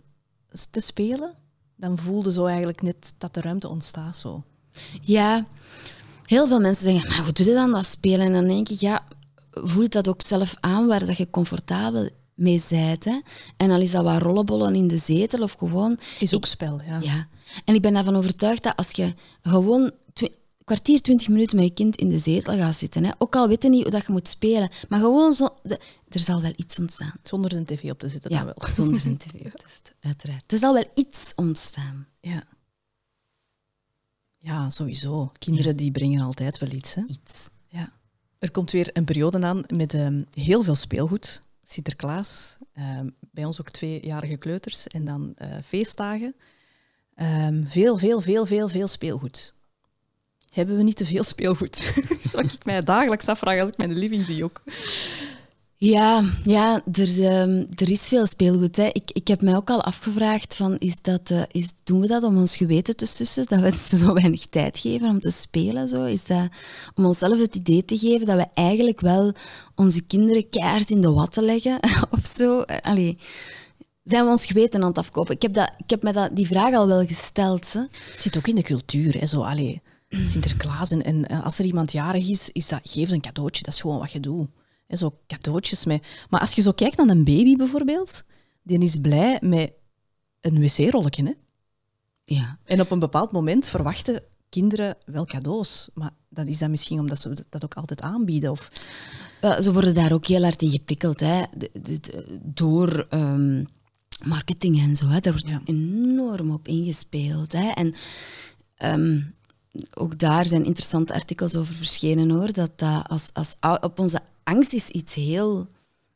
te spelen, dan voelde zo eigenlijk net dat de ruimte ontstaat zo. Ja, heel veel mensen zeggen, maar hoe doe je dan dat spelen? En dan denk ik, ja, voel dat ook zelf aan waar dat je comfortabel mee bent. Hè? En dan is dat wat rollenbollen in de zetel of gewoon... Is ook spel, ja. ja. En ik ben ervan overtuigd dat als je gewoon kwartier, twintig minuten met je kind in de zetel gaat zitten, hè, ook al weet je niet hoe dat je moet spelen, maar gewoon zo... De, er zal wel iets ontstaan. Zonder een tv op te zetten ja, dan wel. zonder [laughs] een tv op te zetten, uiteraard. Er zal wel iets ontstaan. Ja. Ja, sowieso. Kinderen die brengen altijd wel iets. Hè? Iets. Ja. Er komt weer een periode aan met ehm, heel veel speelgoed. Sinterklaas, ehm, bij ons ook tweejarige kleuters en dan eh, feestdagen. Ehm, veel, veel, veel, veel, veel speelgoed. Hebben we niet te veel speelgoed? dat [laughs] is wat ik mij dagelijks afvraag als ik mijn living zie ook. Ja, ja er, ehm, er is veel speelgoed. Hè. Ik, ik heb mij ook al afgevraagd, van, is dat, eh, is, doen we dat om ons geweten te sussen? Dat we ze [laughs] zo weinig tijd geven om te spelen? Zo? Is dat om onszelf het idee te geven dat we eigenlijk wel onze kinderen keihard in de watten leggen? [laughs] of zo? Allee, zijn we ons geweten aan het afkopen? Ik heb, dat, ik heb dat, die vraag al wel gesteld. Hè. Het zit ook in de cultuur. Hè, zo, allee, Sinterklaas. En, en eh, als er iemand jarig is, is dat, geef ze een cadeautje. Dat is gewoon wat je doet. En zo cadeautjes mee. Maar als je zo kijkt naar een baby bijvoorbeeld, die is blij met een wc-rolletje. Hè? Ja. En op een bepaald moment verwachten kinderen wel cadeaus. Maar dat is dan misschien omdat ze dat ook altijd aanbieden. Of... Ze worden daar ook heel hard in geprikkeld. Hè? De, de, de, door ehm, marketing en zo. Hè? Daar wordt Ja. enorm op ingespeeld. Hè? En ehm, ook daar zijn interessante artikels over verschenen hoor. Dat, dat als, als, op onze angst is iets heel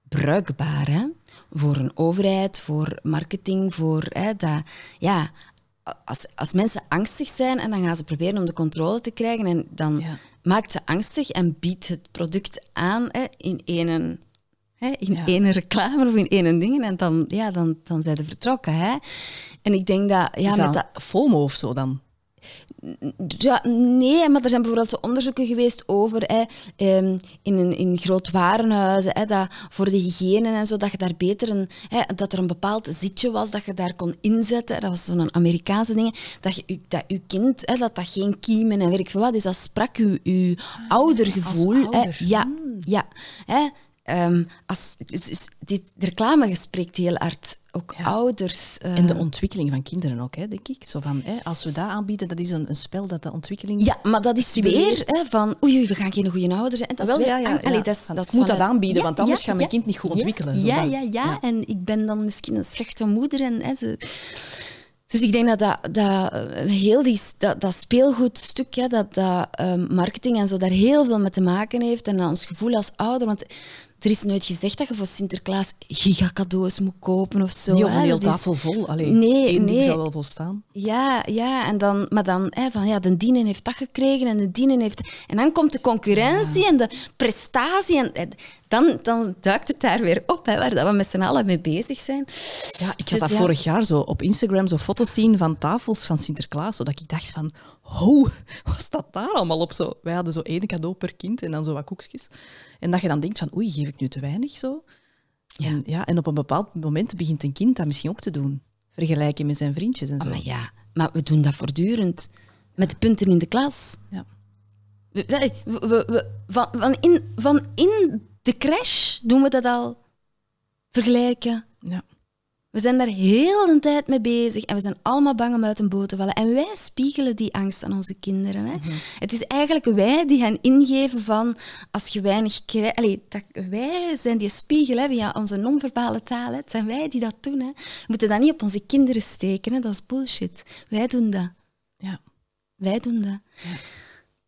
bruikbaar. Hè? Voor een overheid, voor marketing, voor hè, dat. Ja, als, als mensen angstig zijn en dan gaan ze proberen om de controle te krijgen en dan Ja. maakt ze angstig en biedt het product aan hè, in één hè, in Ja. één reclame of in één ding en dan, ja, dan, dan zijn ze vertrokken. Hè. En ik denk dat... Ja, met dat FOMO of zo dan? Ja, nee, maar er zijn bijvoorbeeld zo onderzoeken geweest over hè, ehm, in, een, in groot warenhuizen, hè, dat voor de hygiëne en zo, dat je daar beter een, hè, dat er een bepaald zitje was dat je daar kon inzetten. Dat was zo'n Amerikaanse ding. Dat je, dat je kind, hè, dat dat geen kiemen en weet ik veel wat. Dus dat sprak je, je oudergevoel. Ah, als ouder. Hè, ja, ja. Hè, ehm, als, dus, dus dit, de reclame spreekt heel hard. Ook Ja. ouders. eh, En de ontwikkeling van kinderen ook, hè, denk ik. Zo van, hè, als we dat aanbieden, dat is een, een spel dat de ontwikkeling... Ja, maar dat is Stimuleert. weer hè, van oei, oei, we gaan geen goede ouder zijn. Dat is Wel, weer ja, ja, ja. allee, dat is, dat is moet dat aanbieden, want anders gaat mijn kind niet goed ja, ontwikkelen, zo Ja, ja, ja, Ja. En ik ben dan misschien een slechte moeder. En, hè, ze... Dus ik denk dat, dat, dat eh, heel die, dat, dat speelgoedstuk, hè, dat, dat ehm, marketing en zo, daar heel veel mee te maken heeft. En ons gevoel als ouder. Want er is nooit gezegd dat je voor Sinterklaas gigacadeaus moet kopen of zo. Hè. een heel tafel vol. Allee, Nee, één ding nee. zou wel volstaan. ja, ja, en dan, maar dan, hè, van ja, de dienen heeft dat gekregen en de dienen heeft. En dan komt de concurrentie en de prestatie. En, en dan, dan duikt het daar weer op, hè, waar dat we met z'n allen mee bezig zijn. Ja, ik had Dus dat ja. vorig jaar zo op Instagram zo foto's zien van tafels van Sinterklaas, zodat ik dacht van, ho, [laughs] wat staat daar allemaal op? Zo, wij hadden zo één cadeau per kind en dan zo wat koekjes. En dat je dan denkt van, oei, geef ik nu te weinig zo? Ja. En, ja, en op een bepaald moment begint een kind dat misschien ook te doen. Vergelijken met zijn vriendjes en zo. Ah, maar ja, maar we doen dat voortdurend. Met de punten in de klas. Ja. We, we, we- we- van, van, in, van in de crash doen we dat al. Vergelijken. Ja. We zijn daar heel de tijd mee bezig en we zijn allemaal bang om uit een boot te vallen. En wij spiegelen die angst aan onze kinderen. Hè? Het is eigenlijk wij die hen ingeven van als je weinig krijgt. Allee, dat, wij zijn die spiegel hè, via onze non-verbale taal. Hè. Het zijn wij die dat doen. Hè. We moeten dat niet op onze kinderen steken. Hè. Dat is bullshit. Wij doen dat. Ja. Wij doen dat.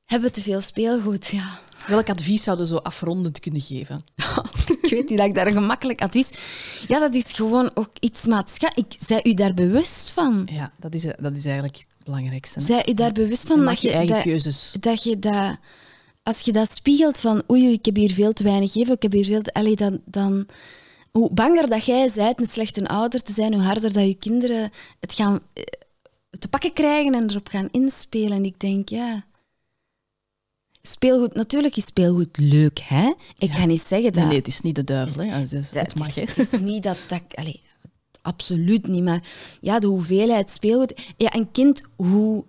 Hebben we te veel speelgoed? Ja. Welk advies zouden zo afrondend kunnen geven? [laughs] ik weet niet dat ik daar een gemakkelijk advies... Ja, dat is gewoon ook iets maatschappelijk. Ik Zij u daar bewust van. Ja, dat is, dat is eigenlijk het belangrijkste. hè. Zij u daar bewust van dat je eigen dat, keuzes. dat je dat... Als je dat spiegelt van oei, ik heb hier veel te weinig gegeven, ik heb hier veel te... Allee, dan, dan... Hoe banger dat jij bent een slechte ouder te zijn, hoe harder dat je kinderen het gaan eh, te pakken krijgen en erop gaan inspelen. En ik denk, ja... Speelgoed, natuurlijk is speelgoed leuk, hè? Ik ga niet zeggen dat... Nee, nee, het is niet de duivel. Hè. Het, is- Dat- het mag, hè. is, het is niet dat... dat absoluut niet, maar ja, de hoeveelheid speelgoed... Ja, een kind, hoe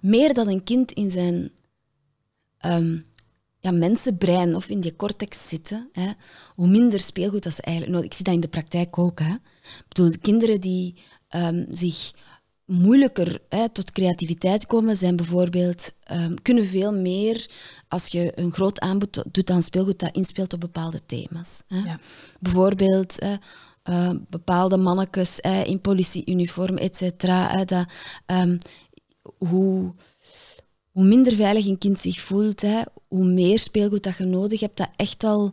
meer dat een kind in zijn ehm, ja, mensenbrein of in die cortex zitten, hè, hoe minder speelgoed dat ze eigenlijk nodig Ik zie dat in de praktijk ook. Hè. Ik bedoel, kinderen die ehm, zich moeilijker hè, tot creativiteit komen, zijn bijvoorbeeld, ehm, kunnen veel meer als je een groot aanbod doet aan speelgoed dat inspeelt op bepaalde thema's. Hè. Ja. Bijvoorbeeld hè, eh, bepaalde mannetjes hè, in politieuniform, et cetera. dat, ehm, hoe, hoe minder veilig een kind zich voelt, hè, hoe meer speelgoed dat je nodig hebt, dat echt al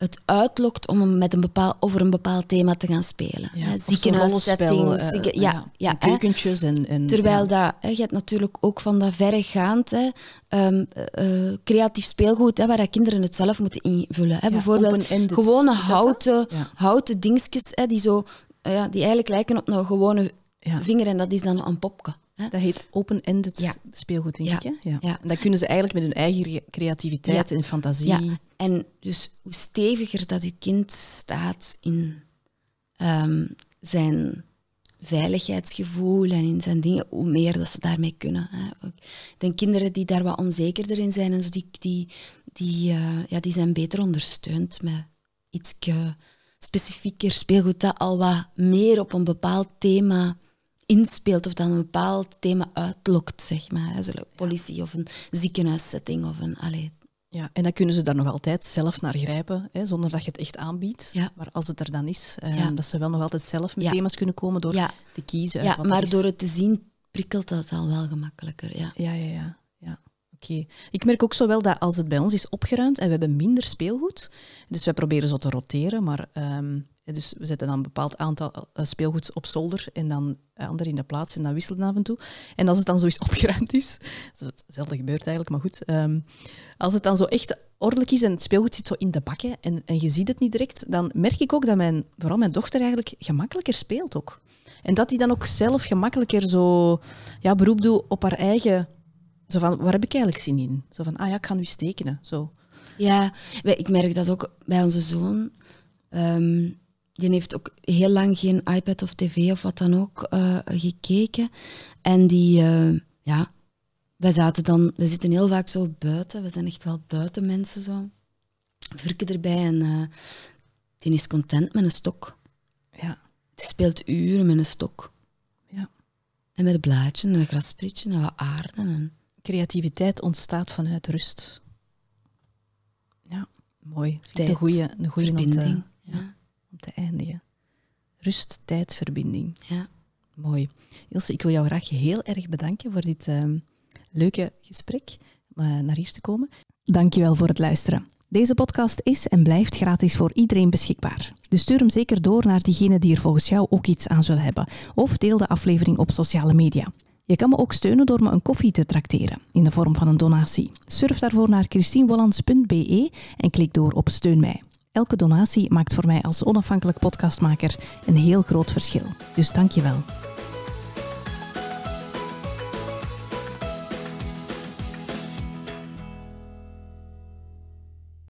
het uitlokt om met een bepaal, over een bepaald thema te gaan spelen. Ja, ziekenhuissettings, eh, zieke- ja, ja, keukentjes en... en Terwijl ja. dat, hè, je hebt natuurlijk ook van dat verregaand, hè, ehm, eh, eh, creatief speelgoed, hè, waar dat kinderen het zelf moeten invullen. Hè. Bijvoorbeeld gewone houten, houten dingetjes, hè, die, zo, ja, die eigenlijk lijken op een gewone vinger en dat is dan een popke. Hè. Dat heet open-ended Ja. speelgoed, denk ik. Hè? Ja. Ja. En dat kunnen ze eigenlijk met hun eigen re- creativiteit en fantasie... Ja, en dus hoe steviger dat je kind staat in ehm, zijn veiligheidsgevoel en in zijn dingen, hoe meer dat ze daarmee kunnen. Hè. Ik denk kinderen die daar wat onzekerder in zijn, en zo, die, die, die, eh, ja, die zijn beter ondersteund met iets specifieker speelgoed dat al wat meer op een bepaald thema inspeelt of dan een bepaald thema uitlokt, zeg maar. Zo, politie of een ziekenhuissetting of een... Allee, Ja, en dan kunnen ze daar nog altijd zelf naar grijpen, hè, zonder dat je het echt aanbiedt. Ja. Maar als het er dan is, eh, Ja. dat ze wel nog altijd zelf met Ja. thema's kunnen komen door te kiezen. uit Ja, wat maar door het te zien prikkelt dat al wel gemakkelijker. Ja. Ja, ja, ja. Oké. Ik merk ook zo wel dat als het bij ons is opgeruimd en we hebben minder speelgoed, dus wij proberen zo te roteren, maar um, dus we zetten dan een bepaald aantal uh, speelgoed op zolder en dan ander in de plaats en dan wisselen af en toe. En als het dan zo eens [laughs] opgeruimd is, dat is hetzelfde gebeurt eigenlijk, maar goed, um, als het dan zo echt ordelijk is en het speelgoed zit zo in de bakken en, en je ziet het niet direct, dan merk ik ook dat mijn, vooral mijn dochter eigenlijk gemakkelijker speelt ook. En dat die dan ook zelf gemakkelijker zo ja, beroep doet op haar eigen zo van, waar heb ik eigenlijk zin in? Zo van, ah ja, ik ga nu eens tekenen. Zo. Ja, ik merk dat ook bij onze zoon. Um, die heeft ook heel lang geen iPad of tv of wat dan ook uh, gekeken. En die, uh, ja, wij zaten dan, we zitten heel vaak zo buiten. We zijn echt wel buitenmensen zo. Vurken erbij en uh, die is content met een stok. Ja. Die speelt uren met een stok. Ja. En met een blaadje en een grasprietje en wat aarde. En... Creativiteit ontstaat vanuit rust. Ja, mooi. Tijd, een goede, een goede om te, ja. Om te eindigen. Rust, tijd, verbinding. Ja. Mooi. Ilse, ik wil jou graag heel erg bedanken voor dit uh, leuke gesprek, uh, naar hier te komen. Dankjewel voor het luisteren. Deze podcast is en blijft gratis voor iedereen beschikbaar. Dus stuur hem zeker door naar diegene die er volgens jou ook iets aan zullen hebben. Of deel de aflevering op sociale media. Je kan me ook steunen door me een koffie te trakteren in de vorm van een donatie. Surf daarvoor naar christienwollands.be en klik door op Steun mij. Elke donatie maakt voor mij als onafhankelijk podcastmaker een heel groot verschil. Dus dank je wel.